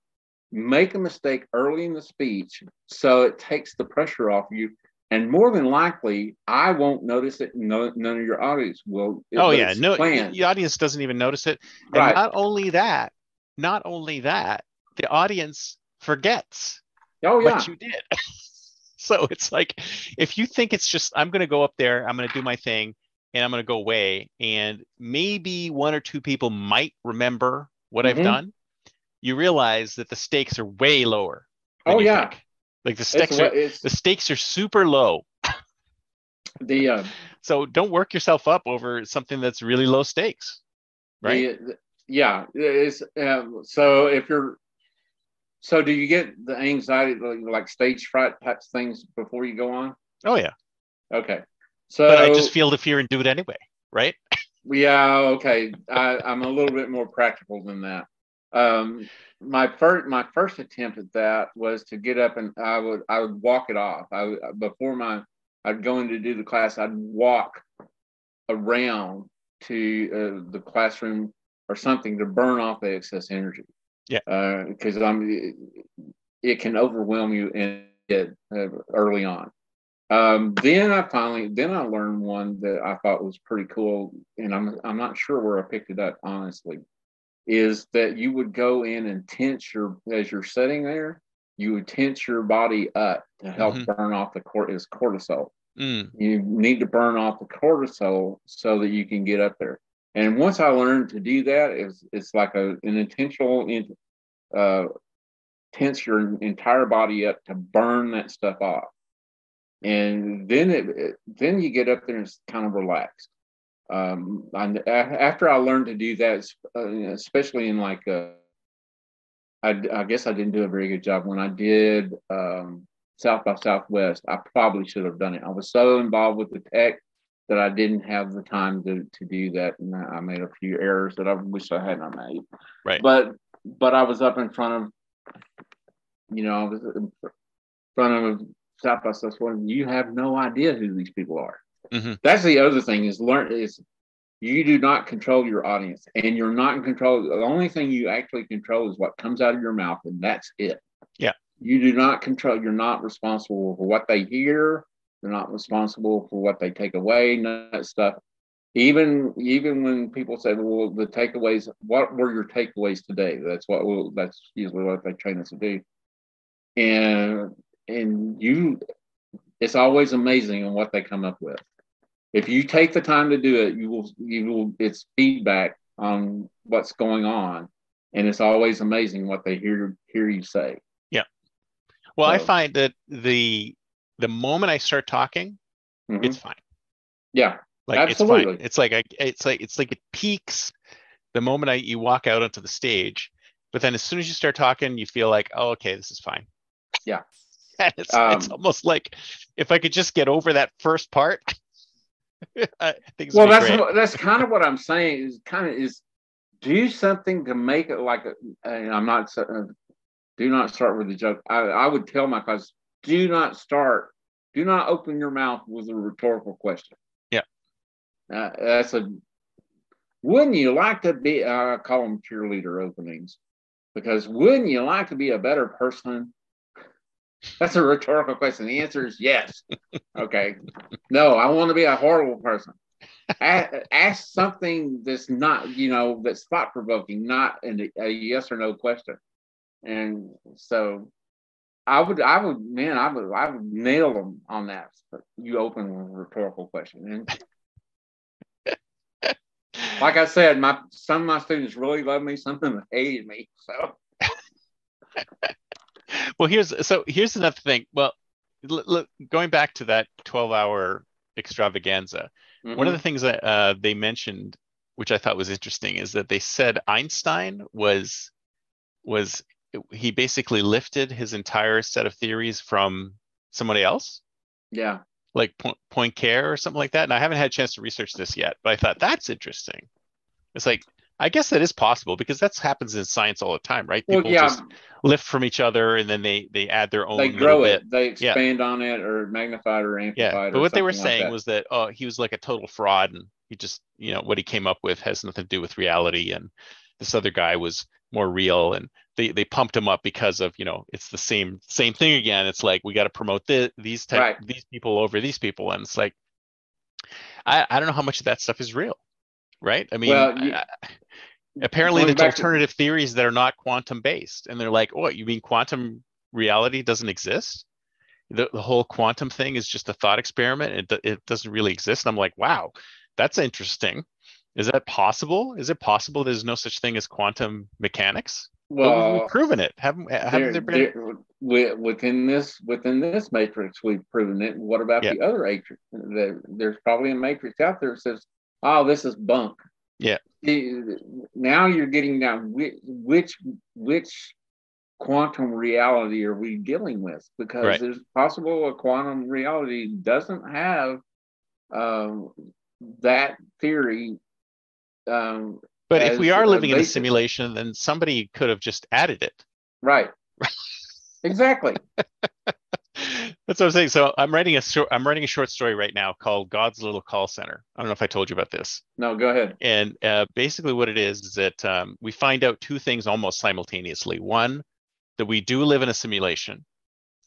Speaker 3: make a mistake early in the speech so it takes the pressure off you. And more than likely, I won't notice it. No, none of your audience will.
Speaker 2: Oh yeah, no,
Speaker 3: planned.
Speaker 2: the audience doesn't even notice it. And
Speaker 3: Right.
Speaker 2: not only that, not only that, the audience forgets
Speaker 3: Oh yeah.
Speaker 2: what you did. so it's like if you think it's just I'm going to go up there, I'm going to do my thing, and I'm going to go away, and maybe one or two people might remember what I've
Speaker 3: Mhm.
Speaker 2: done, you realize that the stakes are way lower.
Speaker 3: Oh, yeah.
Speaker 2: think. Like the stakes
Speaker 3: what-
Speaker 2: are
Speaker 3: it's
Speaker 2: the stakes are super low.
Speaker 3: the uh,
Speaker 2: So don't work yourself up over something that's really low stakes. Right?
Speaker 3: the- yeah. It's um, so if you're so do you get the anxiety like, like stage fright types things before you go on?
Speaker 2: Oh yeah.
Speaker 3: Okay. So
Speaker 2: But I just feel the fear and do it anyway, right?
Speaker 3: Yeah, okay. I, I'm a little bit more practical than that. Um, my first my first attempt at that was to get up and I would I would walk it off. I before my I'd go in to do the class. I'd walk around to uh, the classroom or something to burn off the excess energy.
Speaker 2: Yeah.
Speaker 3: Because uh, I'm, it can overwhelm you in it uh, early on. Um, then I finally, then I learned one that I thought was pretty cool, and I'm I'm not sure where I picked it up honestly. Is that you would go in and tense your as you're sitting there, you would tense your body up to help mm-hmm. burn off the cort is cortisol. Mm. You need to burn off the cortisol so that you can get up there. And once I learned to do that, it's it's like a an intentional uh, tense your entire body up to burn that stuff off and then it, it, then you get up there and it's kind of relaxed. Um, I, after I learned to do that, uh, especially in like, uh, I, I guess I didn't do a very good job when I did um, South by Southwest. I probably should have done it. I was so involved with the tech that I didn't have the time to, to do that, and I made a few errors that I wish I hadn't made.
Speaker 2: Right.
Speaker 3: But but I was up in front of, you know, I was in front of South by Southwest, you have no idea who these people are. Mm-hmm. That's the other thing is learn is you do not control your audience and you're not in control. The only thing you actually control is what comes out of your mouth, and that's it.
Speaker 2: Yeah.
Speaker 3: You do not control, you're not responsible for what they hear, they're not responsible for what they take away, none of that stuff. Even even when people say, "Well, the takeaways," what were your takeaways today? That's what well, that's usually what they train us to do. And and you it's always amazing on what they come up with if you take the time to do it you will you will it's feedback on what's going on and it's always amazing what they hear hear you say
Speaker 2: yeah well so, i find that the the moment i start talking mm-hmm. it's fine
Speaker 3: yeah
Speaker 2: like absolutely. it's fine it's like I, it's like it's like it peaks the moment i you walk out onto the stage but then as soon as you start talking you feel like oh okay this is fine
Speaker 3: yeah
Speaker 2: it's, um, it's almost like if I could just get over that first part.
Speaker 3: well, that's what, that's kind of what I'm saying. Is kind of is do something to make it like a. I'm not. Uh, do not start with a joke. I, I would tell my class, do not start. Do not open your mouth with a rhetorical question.
Speaker 2: Yeah,
Speaker 3: uh, that's a. Wouldn't you like to be? I call them cheerleader openings, because wouldn't you like to be a better person that's a rhetorical question. The answer is yes. Okay. No, I want to be a horrible person. ask, ask, something that's not, you know, that's thought provoking, not a, a yes or no question. And so I would, I would, man, I would, I would nail them on that. You open a rhetorical question. And like I said, my some of my students really love me, some of them hated me. So
Speaker 2: well, here's so here's another thing. Well, look, going back to that 12 hour extravaganza, mm-hmm. one of the mm-hmm. things that uh, they mentioned, which I thought was interesting, is that they said Einstein was was he basically lifted his entire set of theories from somebody else.
Speaker 3: Yeah.
Speaker 2: Like Poincaré or something like that. And I haven't had a chance to research this yet, but I thought that's interesting. It's like I guess that is possible because that happens in science all the time, right? People well, yeah. just lift from each other and then they they add their own.
Speaker 3: They grow it. Bit. They expand yeah. on it or magnify it or amplify
Speaker 2: yeah.
Speaker 3: it.
Speaker 2: But what they were
Speaker 3: like
Speaker 2: saying
Speaker 3: that.
Speaker 2: was that oh he was like a total fraud and he just you know what he came up with has nothing to do with reality and this other guy was more real and they they pumped him up because of you know it's the same same thing again. It's like we got to promote the, these type right. these people over these people and it's like I I don't know how much of that stuff is real right? I mean, well, you, I, apparently there's alternative to... theories that are not quantum based and they're like oh you mean quantum reality doesn't exist the, the whole quantum thing is just a thought experiment it, it doesn't really exist and i'm like wow that's interesting is that possible is it possible there's no such thing as quantum mechanics well we've proven it haven't, haven't there, there been
Speaker 3: there, within this within this matrix we've proven it what about yeah. the other matrix there's probably a matrix out there that says oh this is bunk
Speaker 2: yeah.
Speaker 3: Now you're getting down which which which quantum reality are we dealing with? Because right. it's possible a quantum reality doesn't have um, that theory. Um,
Speaker 2: but if we are living in a simulation, then somebody could have just added it.
Speaker 3: Right. exactly.
Speaker 2: That's what I'm saying. So I'm writing a short, I'm writing a short story right now called God's Little Call Center. I don't know if I told you about this.
Speaker 3: No, go ahead.
Speaker 2: And uh, basically, what it is is that um, we find out two things almost simultaneously. One, that we do live in a simulation,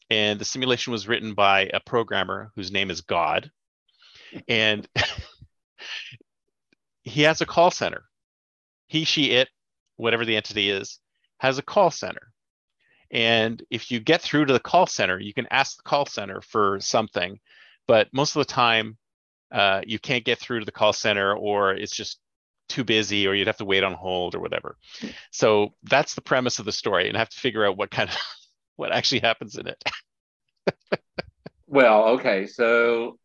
Speaker 2: and the simulation was written by a programmer whose name is God, and he has a call center. He, she, it, whatever the entity is, has a call center. And if you get through to the call center, you can ask the call center for something, but most of the time, uh, you can't get through to the call center, or it's just too busy, or you'd have to wait on hold or whatever. So that's the premise of the story, and I have to figure out what kind of what actually happens in it.
Speaker 3: Well, okay, so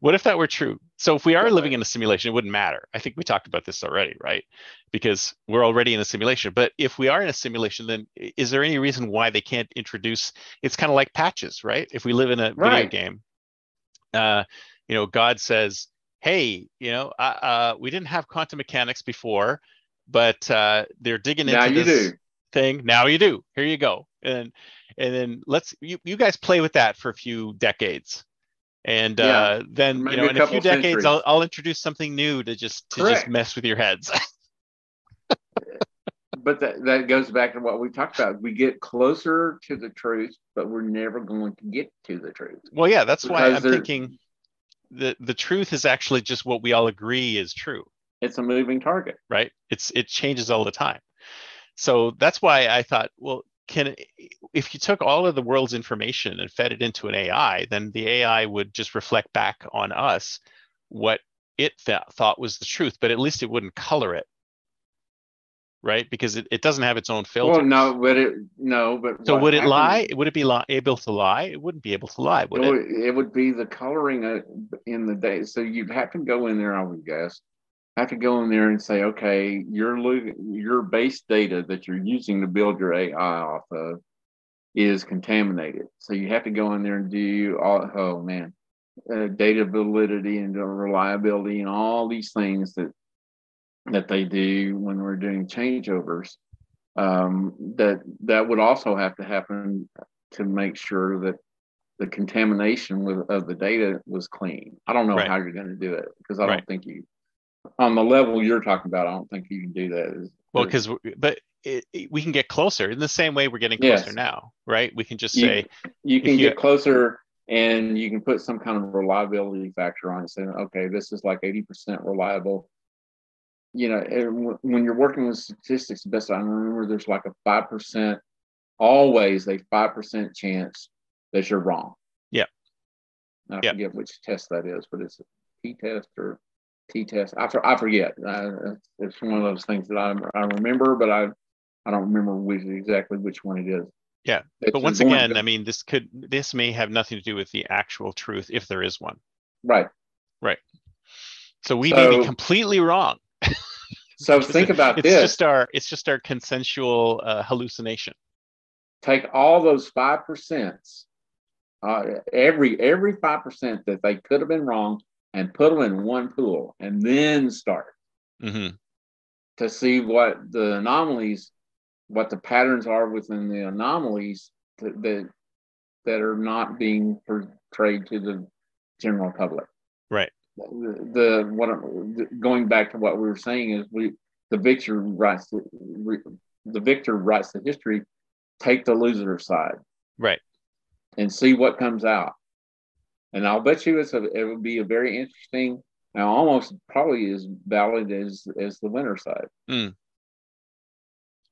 Speaker 2: what if that were true? So if we are living in a simulation, it wouldn't matter. I think we talked about this already, right? Because we're already in a simulation. But if we are in a simulation, then is there any reason why they can't introduce? It's kind of like patches, right? If we live in a
Speaker 3: Right.
Speaker 2: video game, uh, you know, God says, "Hey, you know, uh, uh, we didn't have quantum mechanics before, but uh, they're digging
Speaker 3: now
Speaker 2: into this
Speaker 3: do.
Speaker 2: thing. Now you do. Here you go." And and then let's you, you guys play with that for a few decades and
Speaker 3: Yeah,
Speaker 2: uh, then you know
Speaker 3: a
Speaker 2: in a few decades I'll. I'll introduce something new to just to just mess with your heads
Speaker 3: But that, that goes back to what we talked about. We get closer to the truth, but we're never going to get to the truth.
Speaker 2: well yeah that's why i'm thinking the the truth is actually just what we all agree is true
Speaker 3: It's a moving target.
Speaker 2: right it's it changes all the time so that's why i thought well can if you took all of the world's information and fed it into an ai then the ai would just reflect back on us what it th- thought was the truth but at least it wouldn't color it. Right? Because it, it doesn't have its own filter
Speaker 3: Well, no, but it no, but
Speaker 2: so would it lie? Would it be li- able to lie? It wouldn't be able to lie would
Speaker 3: it
Speaker 2: it?
Speaker 3: would, it would be the coloring uh, in the day. So you'd have to go in there, I would guess, have to go in there and say, okay, your your base data that you're using to build your AI off of is contaminated. So you have to go in there and do all, oh man, uh, data validity and reliability and all these things that that they do when we're doing changeovers. Um, that that would also have to happen to make sure that the contamination with, of the data was clean. I don't know
Speaker 2: Right.
Speaker 3: how you're going to do it because I
Speaker 2: Right.
Speaker 3: don't think you, on the level you're talking about, I don't think you can do that.
Speaker 2: well because but it, it- we can get closer in the same way we're getting closer
Speaker 3: Yes.
Speaker 2: now right we can just say
Speaker 3: you can
Speaker 2: if you-
Speaker 3: get closer and you can put some kind of reliability factor on it, saying, okay, this is like 80% reliable. You know, when you're working with statistics, the best I remember, there's like a 5%, always a 5% chance that you're wrong.
Speaker 2: Yeah.
Speaker 3: I
Speaker 2: Yeah.
Speaker 3: forget which test that is, but it's a T test or test. I, for, I forget. Uh, it's- it's one of those things that I, I remember, but I, I don't remember which, exactly which one it is.
Speaker 2: Yeah,
Speaker 3: It's
Speaker 2: but once again
Speaker 3: to-
Speaker 2: i mean this could this may have nothing to do with the actual truth if there is one
Speaker 3: right. Right.
Speaker 2: So we may be completely wrong
Speaker 3: So think about
Speaker 2: it's
Speaker 3: this.
Speaker 2: just our it's just our consensual uh, hallucination
Speaker 3: Take all those five percents, uh, every every five percent that they could have been wrong, and put them in one pool, and then start
Speaker 2: hmm
Speaker 3: to see what the anomalies, what the patterns are within the anomalies that that, that are not being portrayed to the general public.
Speaker 2: right.
Speaker 3: The, the what I'm- going back to what we were saying is we the victor writes the, the victor writes the history take the loser side.
Speaker 2: Right.
Speaker 3: And see what comes out and i'll bet you it's a, it would be a very interesting now almost probably as valid as as the winner side. Hmm.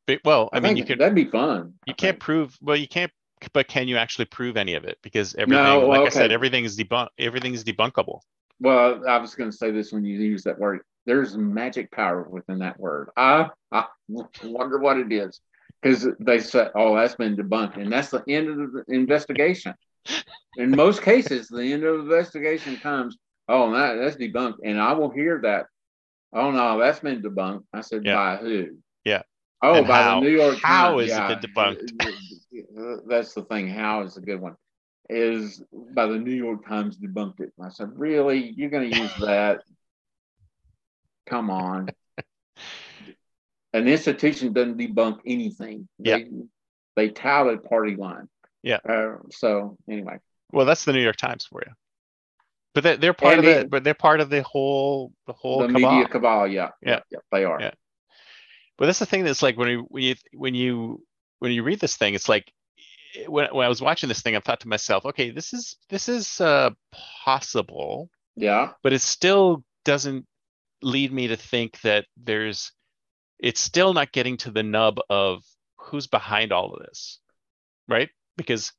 Speaker 2: But, well i, mean you could
Speaker 3: that'd be fun
Speaker 2: you
Speaker 3: I
Speaker 2: can't
Speaker 3: think.
Speaker 2: prove well you can't but can you actually prove any of it? Because everything
Speaker 3: well,
Speaker 2: like i said everything is debunk everything is debunkable.
Speaker 3: Well i was going to say this when you use that word. There's magic power within that word. I, I wonder what it is because they say oh that's been debunked and that's the end of the investigation in most cases the end of the investigation comes oh that, that's debunked and i will hear that oh no that's been debunked i said
Speaker 2: Yeah.
Speaker 3: by who
Speaker 2: Yeah.
Speaker 3: oh
Speaker 2: And
Speaker 3: by
Speaker 2: how?
Speaker 3: the new york
Speaker 2: How
Speaker 3: Times.
Speaker 2: has it
Speaker 3: Yeah.
Speaker 2: been debunked?
Speaker 3: that's the thing how is a good one is by the new york times debunked it and i said really you're going to use that come on an institution doesn't debunk anything they, they tout a party line
Speaker 2: Yeah.
Speaker 3: Uh, so anyway,
Speaker 2: Well, that's the New York Times for you. But they're, they're part
Speaker 3: And
Speaker 2: of the
Speaker 3: it-
Speaker 2: but they're part of the whole the whole
Speaker 3: the
Speaker 2: cabal.
Speaker 3: media cabal, yeah,
Speaker 2: Yeah.
Speaker 3: yeah, they are.
Speaker 2: Yeah. But that's the thing that's like when you when you when you when you read this thing, it's like when, when I was watching this thing, I thought to myself, okay, this is this is uh, possible,
Speaker 3: Yeah,
Speaker 2: but it still doesn't lead me to think that there's it's still not getting to the nub of who's behind all of this, right? Because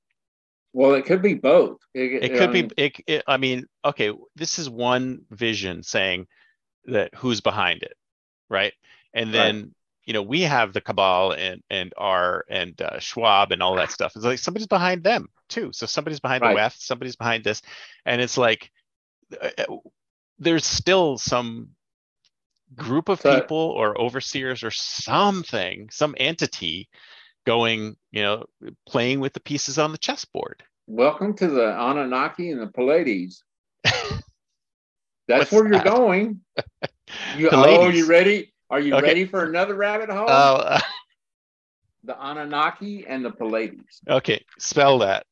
Speaker 3: well, it could be both.
Speaker 2: it
Speaker 3: I
Speaker 2: could be
Speaker 3: mean,
Speaker 2: it, it i mean okay this is one vision saying that who's behind it right and
Speaker 3: Right.
Speaker 2: then you know we have the cabal and and r and uh, schwab and all that stuff it's like somebody's behind them too so somebody's behind
Speaker 3: Right.
Speaker 2: the wef somebody's behind this and it's like uh, uh, there's still some group of
Speaker 3: So-
Speaker 2: people or overseers or something some entity going you know playing with the pieces on the chessboard
Speaker 3: Welcome to the Anunnaki and the Pleiades. That's
Speaker 2: What's
Speaker 3: where you're
Speaker 2: that?
Speaker 3: going. You, oh, you ready? Are you
Speaker 2: Okay.
Speaker 3: ready for another rabbit hole?
Speaker 2: Oh,
Speaker 3: the Anunnaki and the Pleiades.
Speaker 2: okay. Spell that.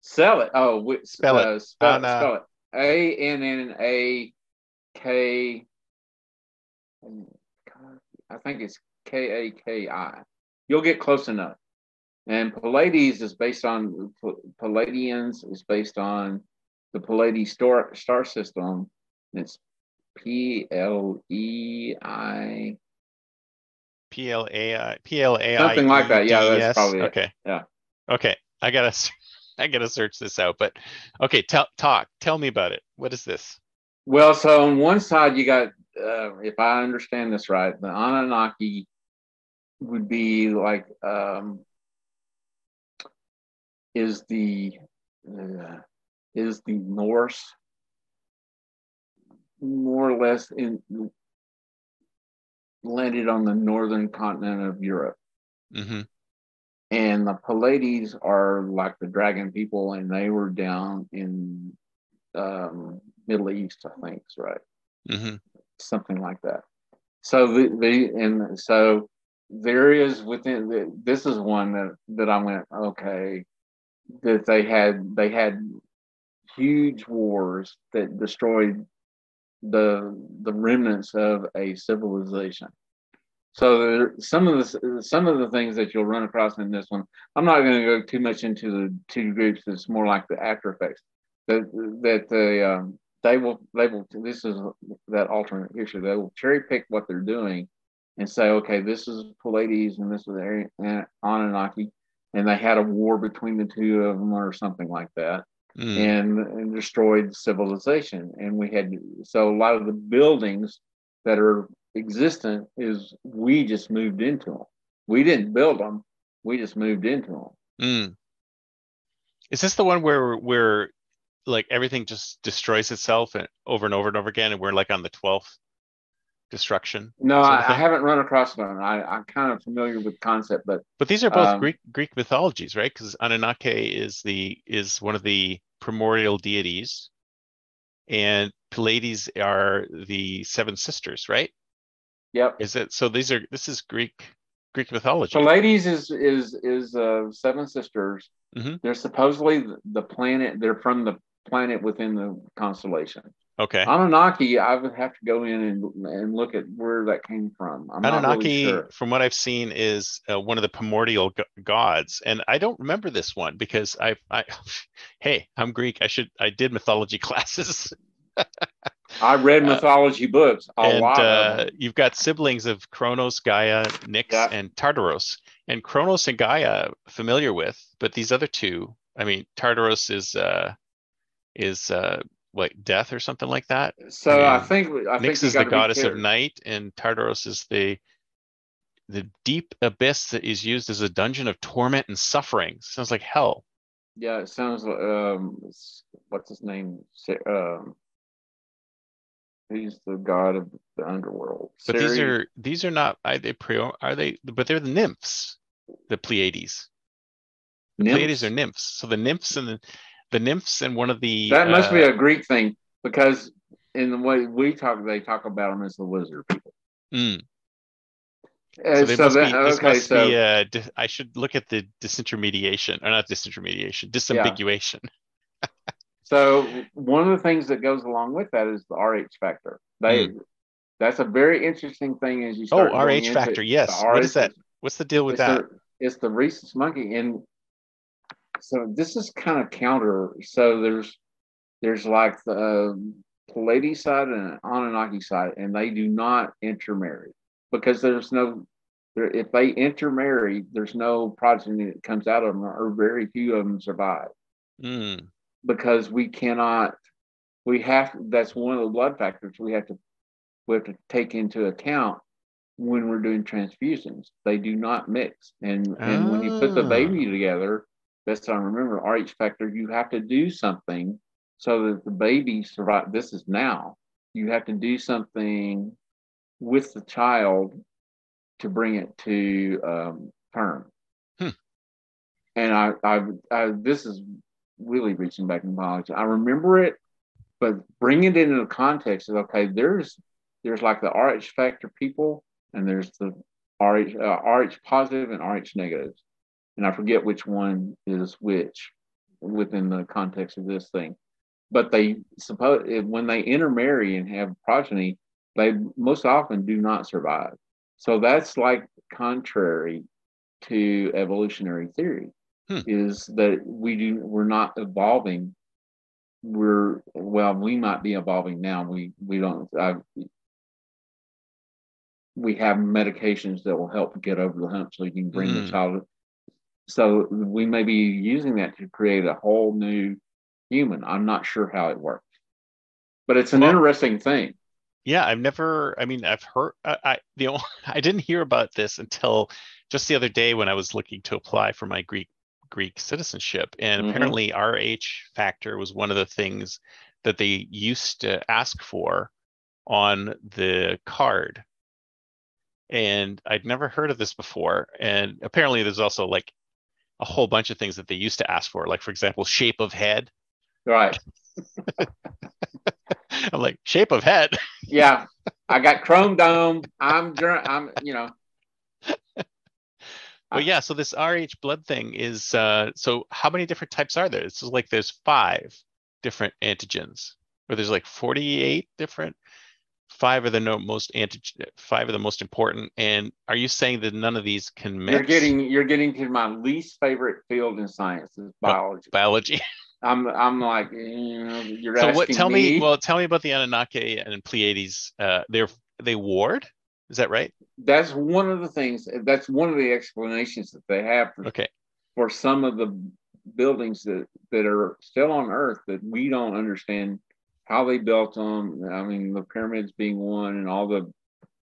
Speaker 3: Sell it. Oh, wi-
Speaker 2: Spell it.
Speaker 3: uh, Spell,
Speaker 2: Ana-
Speaker 3: spell it. A N N A K. I think it's K A K I. You'll get close enough. And Pallades is based on Palladians is based on the Pallades star star system. It's P L E I.
Speaker 2: P L A I P L A I.
Speaker 3: Something like that. Yeah, that's probably it.
Speaker 2: Okay.
Speaker 3: Yeah.
Speaker 2: Okay. I gotta I gotta search this out. But okay, tell talk. Tell me about it. What is this?
Speaker 3: Well, so on one side you got, uh, if I understand this right, the Anunnaki would be like um, is the uh, is the Norse more or less in landed on the northern continent of Europe.
Speaker 2: Mm-hmm.
Speaker 3: And the Pallades are like the dragon people, and they were down in um, Middle East, I think, right
Speaker 2: Mm-hmm.
Speaker 3: something like that. So the, the and so there is within the, this is one that that I went okay that they had they had huge wars that destroyed the the remnants of a civilization. So there, some of the some of the things that you'll run across in this one, I'm not going to go too much into the two groups. It's more like the after effects that that they um, they will they will this is that alternate history they will cherry pick what they're doing and say okay this is Pallades and this is An- Anunnaki and they had a war between the two of them or something like that
Speaker 2: Mm.
Speaker 3: and, and destroyed civilization and we had so a lot of the buildings that are existent is we just moved into them we didn't build them we just moved into them
Speaker 2: Mm. Is this the one where we're where like everything just destroys itself and over and over and over again, and we're like on the twelfth destruction?
Speaker 3: no I, I haven't run across one I, i'm kind of familiar with the concept but
Speaker 2: But these are both
Speaker 3: Um,
Speaker 2: Greek Greek mythologies, right? Because Anunnaki is the is one of the primordial deities, and Pleiades are the seven sisters, right?
Speaker 3: yep
Speaker 2: Is it so? These are this is Greek Greek mythology.
Speaker 3: Pallades is is is uh, seven sisters.
Speaker 2: Mhm.
Speaker 3: They're supposedly the planet. They're from the planet within the constellation.
Speaker 2: Okay.
Speaker 3: Anunnaki, I would have to go in and and look at where that came from. I'm not
Speaker 2: Anunnaki,
Speaker 3: really sure.
Speaker 2: from what I've seen, is uh, one of the primordial go- gods, and I don't remember this one because I, I, hey, I'm Greek. I should, I did mythology classes,
Speaker 3: I read
Speaker 2: uh,
Speaker 3: mythology books, a
Speaker 2: and
Speaker 3: lot
Speaker 2: uh, you've got siblings of Kronos, Gaia, Nyx,
Speaker 3: Yeah.
Speaker 2: and Tartaros. And Kronos and Gaia, familiar with, but these other two, I mean, Tartaros is, uh, is uh, like death or something like that.
Speaker 3: So I think I
Speaker 2: Nyx
Speaker 3: you
Speaker 2: is the goddess of night, and Tartaros is the the deep abyss that is used as a dungeon of torment and suffering. Sounds like hell.
Speaker 3: Yeah, it sounds like um, what's his name? Um, he's the god of the underworld.
Speaker 2: But these are these are not are they pre- are they but they're the nymphs, the Pleiades. The Pleiades are nymphs. So the nymphs and the, the nymphs and one of the
Speaker 3: That must be
Speaker 2: uh,
Speaker 3: a Greek thing because in the way we talk, they talk about them as the lizard people.
Speaker 2: mm, So they
Speaker 3: so
Speaker 2: must
Speaker 3: that-
Speaker 2: be. This
Speaker 3: okay,
Speaker 2: must
Speaker 3: so
Speaker 2: be. Uh, di- I should look at the disintermediation, or not disintermediation, disambiguation.
Speaker 3: so one of the things that goes along with that is the RH factor. They that's a very interesting thing as you
Speaker 2: Hmm. Oh, RH factor, yes. What is that? What's the deal with
Speaker 3: it's
Speaker 2: that?
Speaker 3: The, it's the rhesus monkey, and so this is kind of counter. So there's there's like the um, Pleiades side and Anunnaki side, and they do not intermarry because there's no. If they intermarry, there's no progeny that comes out of them, or very few of them survive
Speaker 2: Mm,
Speaker 3: because we cannot. We have. That's one of the blood factors we have to. We have to take into account when we're doing transfusions. They do not mix. And and when you put the
Speaker 2: Ah.
Speaker 3: baby together, best I remember, RH factor, you have to do something so that the baby survive. This is now. You have to do something with the child to bring it to um, term.
Speaker 2: Hmm.
Speaker 3: And I, I, I, this is really reaching back in biology. I remember it, but bring it into the context of okay, there's there's like the RH factor people, and there's the RH uh, RH positive and RH negatives, and I forget which one is which within the context of this thing. But they suppose when they intermarry and have progeny, they most often do not survive. So that's like contrary to evolutionary theory
Speaker 2: Hmm.
Speaker 3: is that we do we're not evolving we're well we might be evolving now we we don't I, we have medications that will help get over the hump so you can bring
Speaker 2: Mm.
Speaker 3: the child so we may be using that to create a whole new human i'm not sure how it works but it's an
Speaker 2: Well-
Speaker 3: interesting thing
Speaker 2: yeah, I've never. I mean, I've heard. I, I the only, I didn't hear about this until just the other day when I was looking to apply for my Greek Greek citizenship, and
Speaker 3: Mhm.
Speaker 2: apparently RH factor was one of the things that they used to ask for on the card. And I'd never heard of this before. And apparently, there's also like a whole bunch of things that they used to ask for, like for example, shape of head.
Speaker 3: right
Speaker 2: I'm like shape of head.
Speaker 3: yeah i got chrome dome i'm i'm you know
Speaker 2: But yeah, so this RH blood thing is uh so how many different types are there? It's like there's five different antigens, or there's like 48 different. Five are the no, most antigen, five are the most important. And are you saying that none of these can mix?
Speaker 3: You're getting you're getting to my least favorite field in science is biology.
Speaker 2: biology.
Speaker 3: I'm I'm like you know you're
Speaker 2: so
Speaker 3: asking
Speaker 2: what? Tell me.
Speaker 3: me.
Speaker 2: Well, tell me about the Anunnaki and Pleiades. Uh, they're they ward. Is that right?
Speaker 3: that's one of the things. That's one of the explanations that they have for,
Speaker 2: Okay.
Speaker 3: for some of the buildings that that are still on Earth that we don't understand how they built them. I mean, the pyramids being one, and all the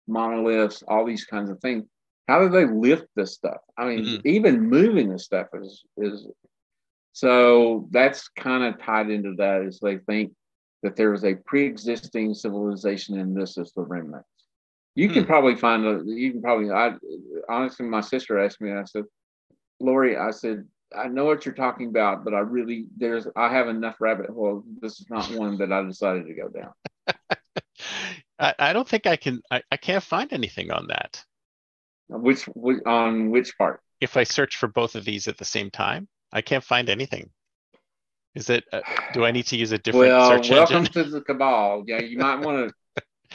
Speaker 3: monoliths, all these kinds of things. How do they lift this stuff? I mean,
Speaker 2: Mhm.
Speaker 3: even moving this stuff is is so that's kind of tied into that. Is they think that there is a pre-existing civilization and this is the remnants. You can
Speaker 2: Hmm.
Speaker 3: probably find a. You can probably. I honestly, my sister asked me. and I said, Lori, I said, I know what you're talking about, but I really there's I have enough rabbit hole. This is not one that I decided to go down.
Speaker 2: I, I don't think I can. I, I can't find anything on that.
Speaker 3: Which, which on which part?
Speaker 2: If I search for both of these at the same time, I can't find anything. Is it? Uh, do I need to use a different
Speaker 3: well,
Speaker 2: search
Speaker 3: welcome
Speaker 2: engine?
Speaker 3: to the cabal. Yeah, you might want to.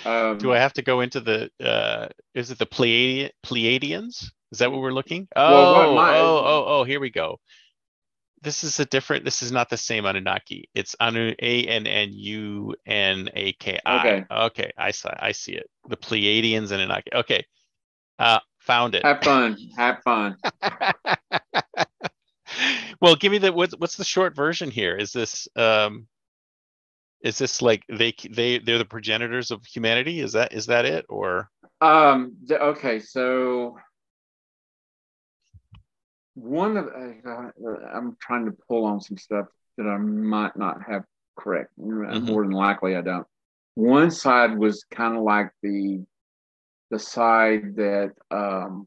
Speaker 3: Um,
Speaker 2: Do I have to go into the? Uh, is it the Pleiadi- Pleiadians? Is that what we're looking?
Speaker 3: Well,
Speaker 2: Oh,
Speaker 3: what my-
Speaker 2: oh, oh, oh! Here we go. This is a different. This is not the same Anunnaki. It's Anu A N N U N A K I.
Speaker 3: Okay.
Speaker 2: Okay, I saw. I see it. The Pleiadians and Anunnaki. Okay, uh, found it.
Speaker 3: Have fun. Have fun.
Speaker 2: well, give me the what's what's the short version here? Is this um is this like they they they're the progenitors of humanity? Is that is that it or
Speaker 3: Um. th- Okay. So one of uh, I'm trying to pull on some stuff that I might not have correct.
Speaker 2: Mhm.
Speaker 3: More than likely, I don't. One side was kind of like the the side that um,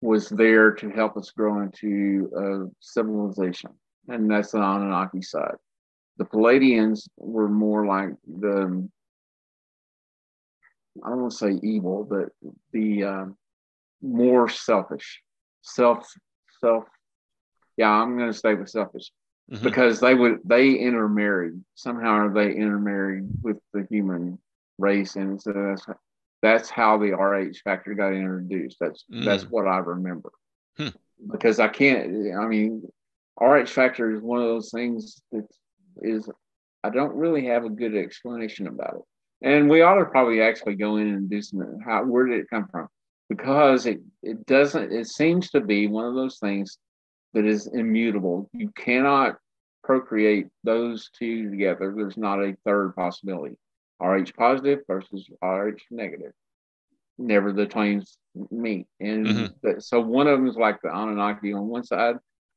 Speaker 3: was there to help us grow into a civilization, and that's the Anunnaki side. The Palladians were more like the I don't want to say evil, but the um, more selfish, self, self. Yeah, I'm going to stay with selfish
Speaker 2: Mhm.
Speaker 3: because they would they intermarried somehow. Are They intermarried with the human race, and so that's that's how the RH factor got introduced. That's that's what I remember.
Speaker 2: Hmm.
Speaker 3: Because I can't. I mean, RH factor is one of those things that is. I don't really have a good explanation about it. And we ought to probably actually go in and do some. How where did it come from? Because it it doesn't. It seems to be one of those things that is immutable. You cannot procreate those two together. There's not a third possibility. Rh positive versus Rh negative. Never the twins meet. And
Speaker 2: Mhm.
Speaker 3: that- so one of them is like the Anunnaki on one side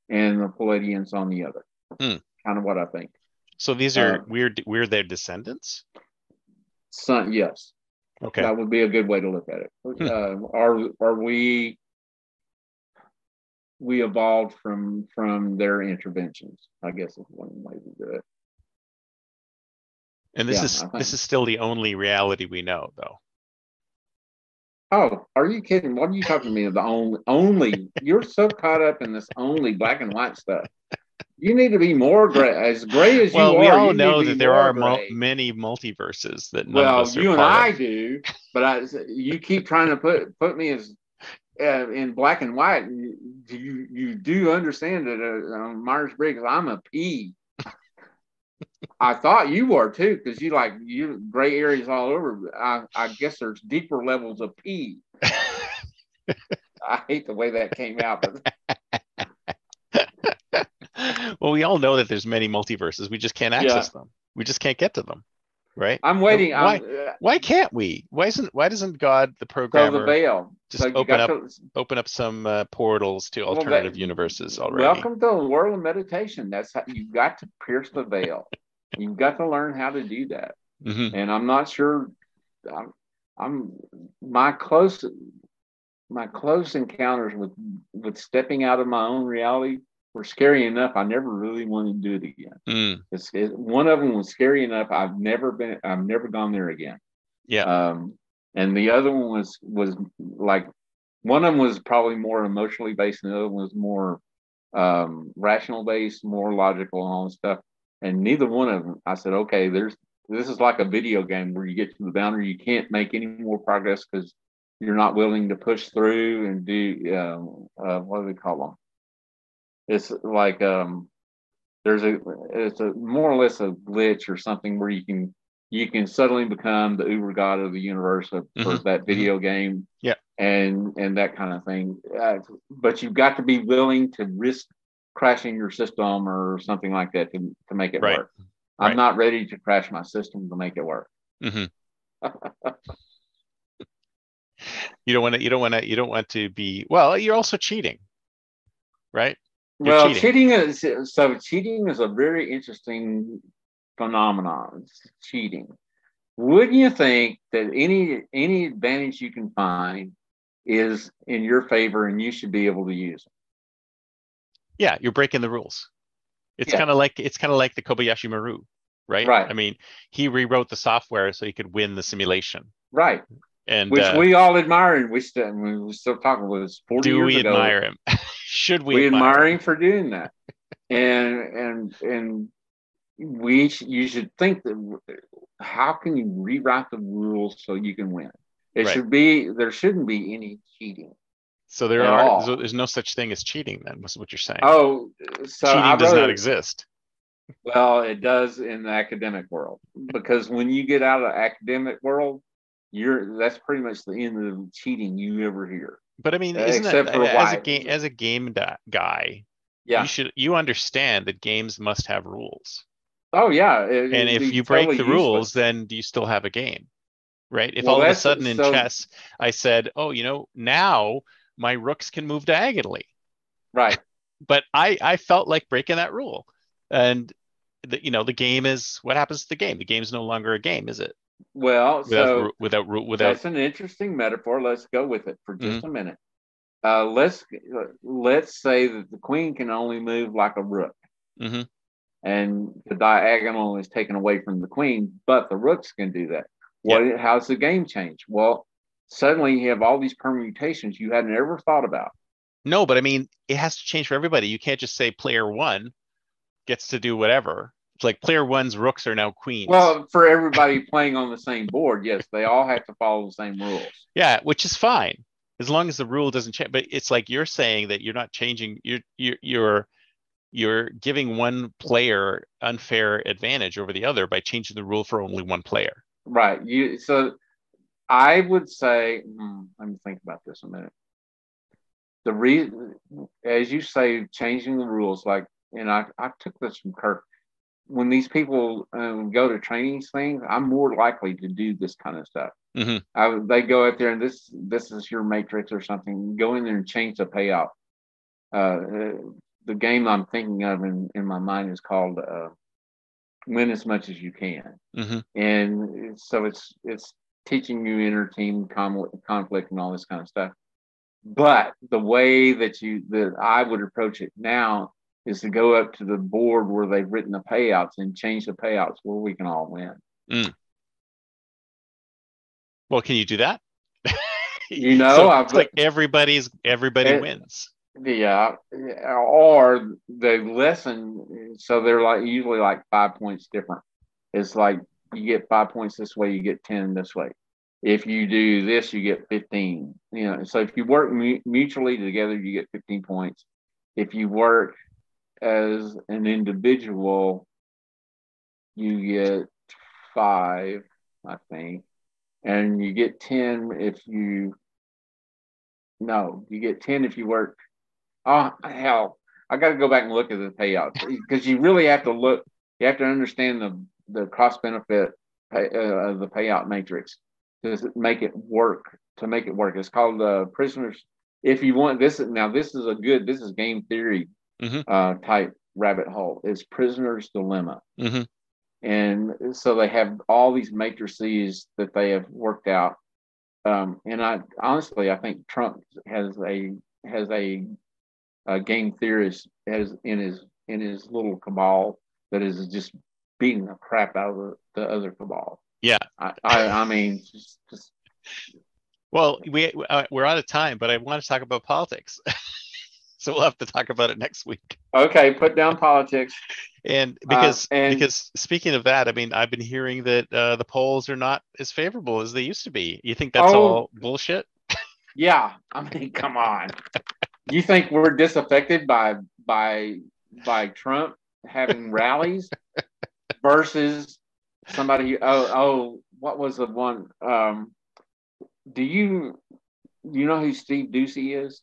Speaker 3: and the Palladians on the other.
Speaker 2: Hmm.
Speaker 3: Kind of what I think.
Speaker 2: So these are
Speaker 3: Uh,
Speaker 2: we're we're their descendants.
Speaker 3: Son, yes.
Speaker 2: Okay.
Speaker 3: That would be a good way to look at it.
Speaker 2: Hmm.
Speaker 3: Uh, are are we we evolved from from their interventions? I guess is one way to do it.
Speaker 2: And this
Speaker 3: yeah,
Speaker 2: is this is still the only reality we know, though.
Speaker 3: Oh, are you kidding? What are you talking to me? The only only you're so caught up in this only black and white stuff. You need to be more gray, as gray as
Speaker 2: well,
Speaker 3: you
Speaker 2: we
Speaker 3: are.
Speaker 2: all
Speaker 3: you need
Speaker 2: know that there are
Speaker 3: gray.
Speaker 2: many multiverses that none
Speaker 3: well,
Speaker 2: of us are
Speaker 3: you and I
Speaker 2: of.
Speaker 3: do, but I, you keep trying to put put me as uh, in black and white. You you do understand that uh, Myers Briggs, I'm a P. I thought you were too, because you like you gray areas all over. I, I guess there's deeper levels of P. I hate the way that came out, but
Speaker 2: well, we all know that there's many multiverses. We just can't access them. We just can't get to them, right?
Speaker 3: I'm waiting.
Speaker 2: Why?
Speaker 3: I'm, uh,
Speaker 2: Why can't we? Why isn't Why doesn't God, the
Speaker 3: so the veil.
Speaker 2: just
Speaker 3: So
Speaker 2: open up
Speaker 3: to-
Speaker 2: open up some uh, portals to
Speaker 3: Well, that-
Speaker 2: alternative universes already?
Speaker 3: Welcome to the world of meditation. That's how you've got to pierce the veil. You've got to learn how to do that.
Speaker 2: Mhm.
Speaker 3: And I'm not sure. I'm, I'm my close my close encounters with with stepping out of my own reality were scary enough. I never really wanted to do it again.
Speaker 2: Mm,
Speaker 3: It's, it, one of them was scary enough. I've never been. I've never gone there again.
Speaker 2: yeah.
Speaker 3: Um, and the other one was was like one of them was probably more emotionally based, and the other one was more um, rational based, more logical and all this stuff. And neither one of them, I said, okay, there's this is like a video game where you get to the boundary, you can't make any more progress because you're not willing to push through and do um, uh, what do they call them? It's like um, there's a it's a more or less a glitch or something where you can you can suddenly become the uber god of the universe of, for
Speaker 2: Mhm,
Speaker 3: that video game
Speaker 2: Yeah.
Speaker 3: and and that kind of thing uh, but you've got to be willing to risk crashing your system or something like that to, to make it
Speaker 2: Right.
Speaker 3: work i'm
Speaker 2: Right.
Speaker 3: not ready to crash my system to make it work
Speaker 2: hmm You don't want to. You don't want to. You don't want to be. Well, you're also cheating, right? You're
Speaker 3: well
Speaker 2: cheating.
Speaker 3: cheating. is so cheating is a very interesting phenomenon it's cheating wouldn't you think that any any advantage you can find is in your favor and you should be able to use it
Speaker 2: Yeah, you're breaking the rules. It's
Speaker 3: Yeah.
Speaker 2: kind of like it's kind of like the Kobayashi Maru, right?
Speaker 3: Right.
Speaker 2: I mean, he rewrote the software so he could win the simulation.
Speaker 3: right
Speaker 2: And
Speaker 3: which
Speaker 2: uh,
Speaker 3: we all admire and we still we were still talking about this 40
Speaker 2: do
Speaker 3: years
Speaker 2: we
Speaker 3: ago
Speaker 2: admire him? Should we,
Speaker 3: we,
Speaker 2: admire,
Speaker 3: admire
Speaker 2: him?
Speaker 3: him for doing that and and and we you should think that how can you rewrite the rules so you can win it
Speaker 2: Right.
Speaker 3: should be there shouldn't be any cheating
Speaker 2: So there are
Speaker 3: all.
Speaker 2: so there's no such thing as cheating. Then, was what you're saying?
Speaker 3: oh so
Speaker 2: cheating does not exist.
Speaker 3: well it does in the academic world because when you get out of the academic world you're that's pretty much the end of the cheating you ever hear
Speaker 2: But I mean,
Speaker 3: Uh,
Speaker 2: isn't
Speaker 3: except
Speaker 2: it
Speaker 3: for
Speaker 2: as a
Speaker 3: why-
Speaker 2: game as a game da- guy?
Speaker 3: yeah.
Speaker 2: You should you understand that games must have rules.
Speaker 3: oh yeah
Speaker 2: and if you break the rules then do you still have a game right? If
Speaker 3: Well,
Speaker 2: all of a
Speaker 3: that's-
Speaker 2: sudden in
Speaker 3: so-
Speaker 2: chess i said oh you know now my rooks can move diagonally.
Speaker 3: Right.
Speaker 2: But i i felt like breaking that rule. And the, you know the game is what happens to the game? The game's no longer a game is it
Speaker 3: well
Speaker 2: without
Speaker 3: so
Speaker 2: without without
Speaker 3: That's an interesting metaphor. Let's go with it for just a minute. Uh, let's let's say that the queen can only move like a rook,
Speaker 2: Mhm.
Speaker 3: and the diagonal is taken away from the queen, but the rooks can do that. What? How's the game change? Well, suddenly you have all these permutations you hadn't ever thought about.
Speaker 2: No, but I mean, it has to change for everybody. You can't just say player one gets to do whatever. Like player one's rooks are now queens.
Speaker 3: Well, for everybody playing on the same board, yes, they all have to follow the same rules.
Speaker 2: Yeah, which is fine as long as the rule doesn't change. But it's like you're saying that you're not changing. You're you're you're you're giving one player unfair advantage over the other by changing the rule for only one player.
Speaker 3: Right. You so I would say, hmm, let me think about this a minute. The reason, as you say, changing the rules, like, and I, I took this from Kirk. When these people um, go to training things, I'm more likely to do this kind of stuff.
Speaker 2: Mm-hmm.
Speaker 3: I, they go out there and this this is your matrix or something. Go in there and change the payout. Uh, the game I'm thinking of in, in my mind is called uh, "Win as much as you can,"
Speaker 2: mm-hmm.
Speaker 3: and so it's it's teaching you inner team conflict and all this kind of stuff. But the way that you that I would approach it now is to go up to the board where they've written the payouts and change the payouts where we can all win.
Speaker 2: Mm. Well, can you do that?
Speaker 3: you know,
Speaker 2: so it's like everybody's everybody
Speaker 3: it,
Speaker 2: wins.
Speaker 3: Yeah, or the lesson. So they're like usually like five points different. It's like you get five points this way, you get 10 this way. If you do this, you get 15. You know, so if you work mu- mutually together, you get 15 points. If you work as an individual, you get five, I think, and you get 10 if you, no, you get 10 if you work. Oh, hell, I got to go back and look at the payout because you really have to look, you have to understand the the cost benefit uh, of the payout matrix to make it work. To make it work, it's called uh, prisoners. If you want this, now this is a good. This is game theory
Speaker 2: mm-hmm.
Speaker 3: uh, type rabbit hole. is prisoner's dilemma,
Speaker 2: mm-hmm.
Speaker 3: and so they have all these matrices that they have worked out. Um, and I honestly, I think Trump has a has a, a game theorist has in his in his little cabal that is just beating the crap out of the, the other cabal.
Speaker 2: Yeah,
Speaker 3: I, I, I mean, just, just.
Speaker 2: Well, we uh, we're out of time, but I want to talk about politics, so we'll have to talk about it next week.
Speaker 3: Okay, put down politics.
Speaker 2: And because
Speaker 3: uh, and,
Speaker 2: because speaking of that, I mean, I've been hearing that uh, the polls are not as favorable as they used to be. You think that's
Speaker 3: oh,
Speaker 2: all bullshit?
Speaker 3: Yeah, I mean, come on. you think we're disaffected by by by Trump having rallies? versus somebody. Oh, oh, what was the one? Um, do you you know who Steve Doocy is?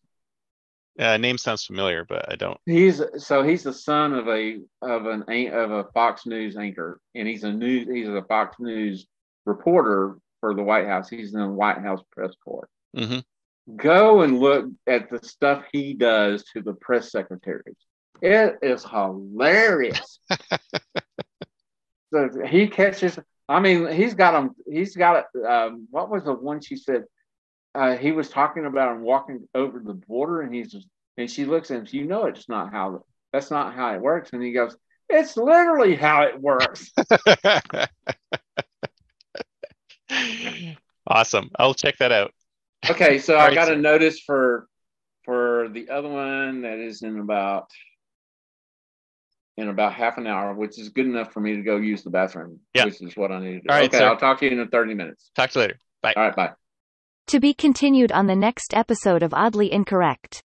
Speaker 2: Uh, name sounds familiar, but I don't.
Speaker 3: He's so he's the son of a of an of a Fox News anchor, and he's a news he's a Fox News reporter for the White House. He's in the White House press corps.
Speaker 2: Mm-hmm.
Speaker 3: Go and look at the stuff he does to the press secretaries. It is hilarious. so he catches. I mean, he's got him. He's got it. Um, what was the one she said? Uh, he was talking about him walking over the border, and he's just, and she looks at him. You know, it's not how that's not how it works. And he goes, "It's literally how it works."
Speaker 2: awesome. I'll check that out.
Speaker 3: Okay, so I got a notice for for the other one that is in about in about half an hour, which is good enough for me to go use the bathroom,
Speaker 2: yeah.
Speaker 3: which is what I need to.
Speaker 2: All right,
Speaker 3: okay,
Speaker 2: sir.
Speaker 3: I'll talk to you in 30 minutes.
Speaker 2: Talk to you later. Bye.
Speaker 3: All right, bye.
Speaker 1: To be continued on the next episode of Oddly Incorrect.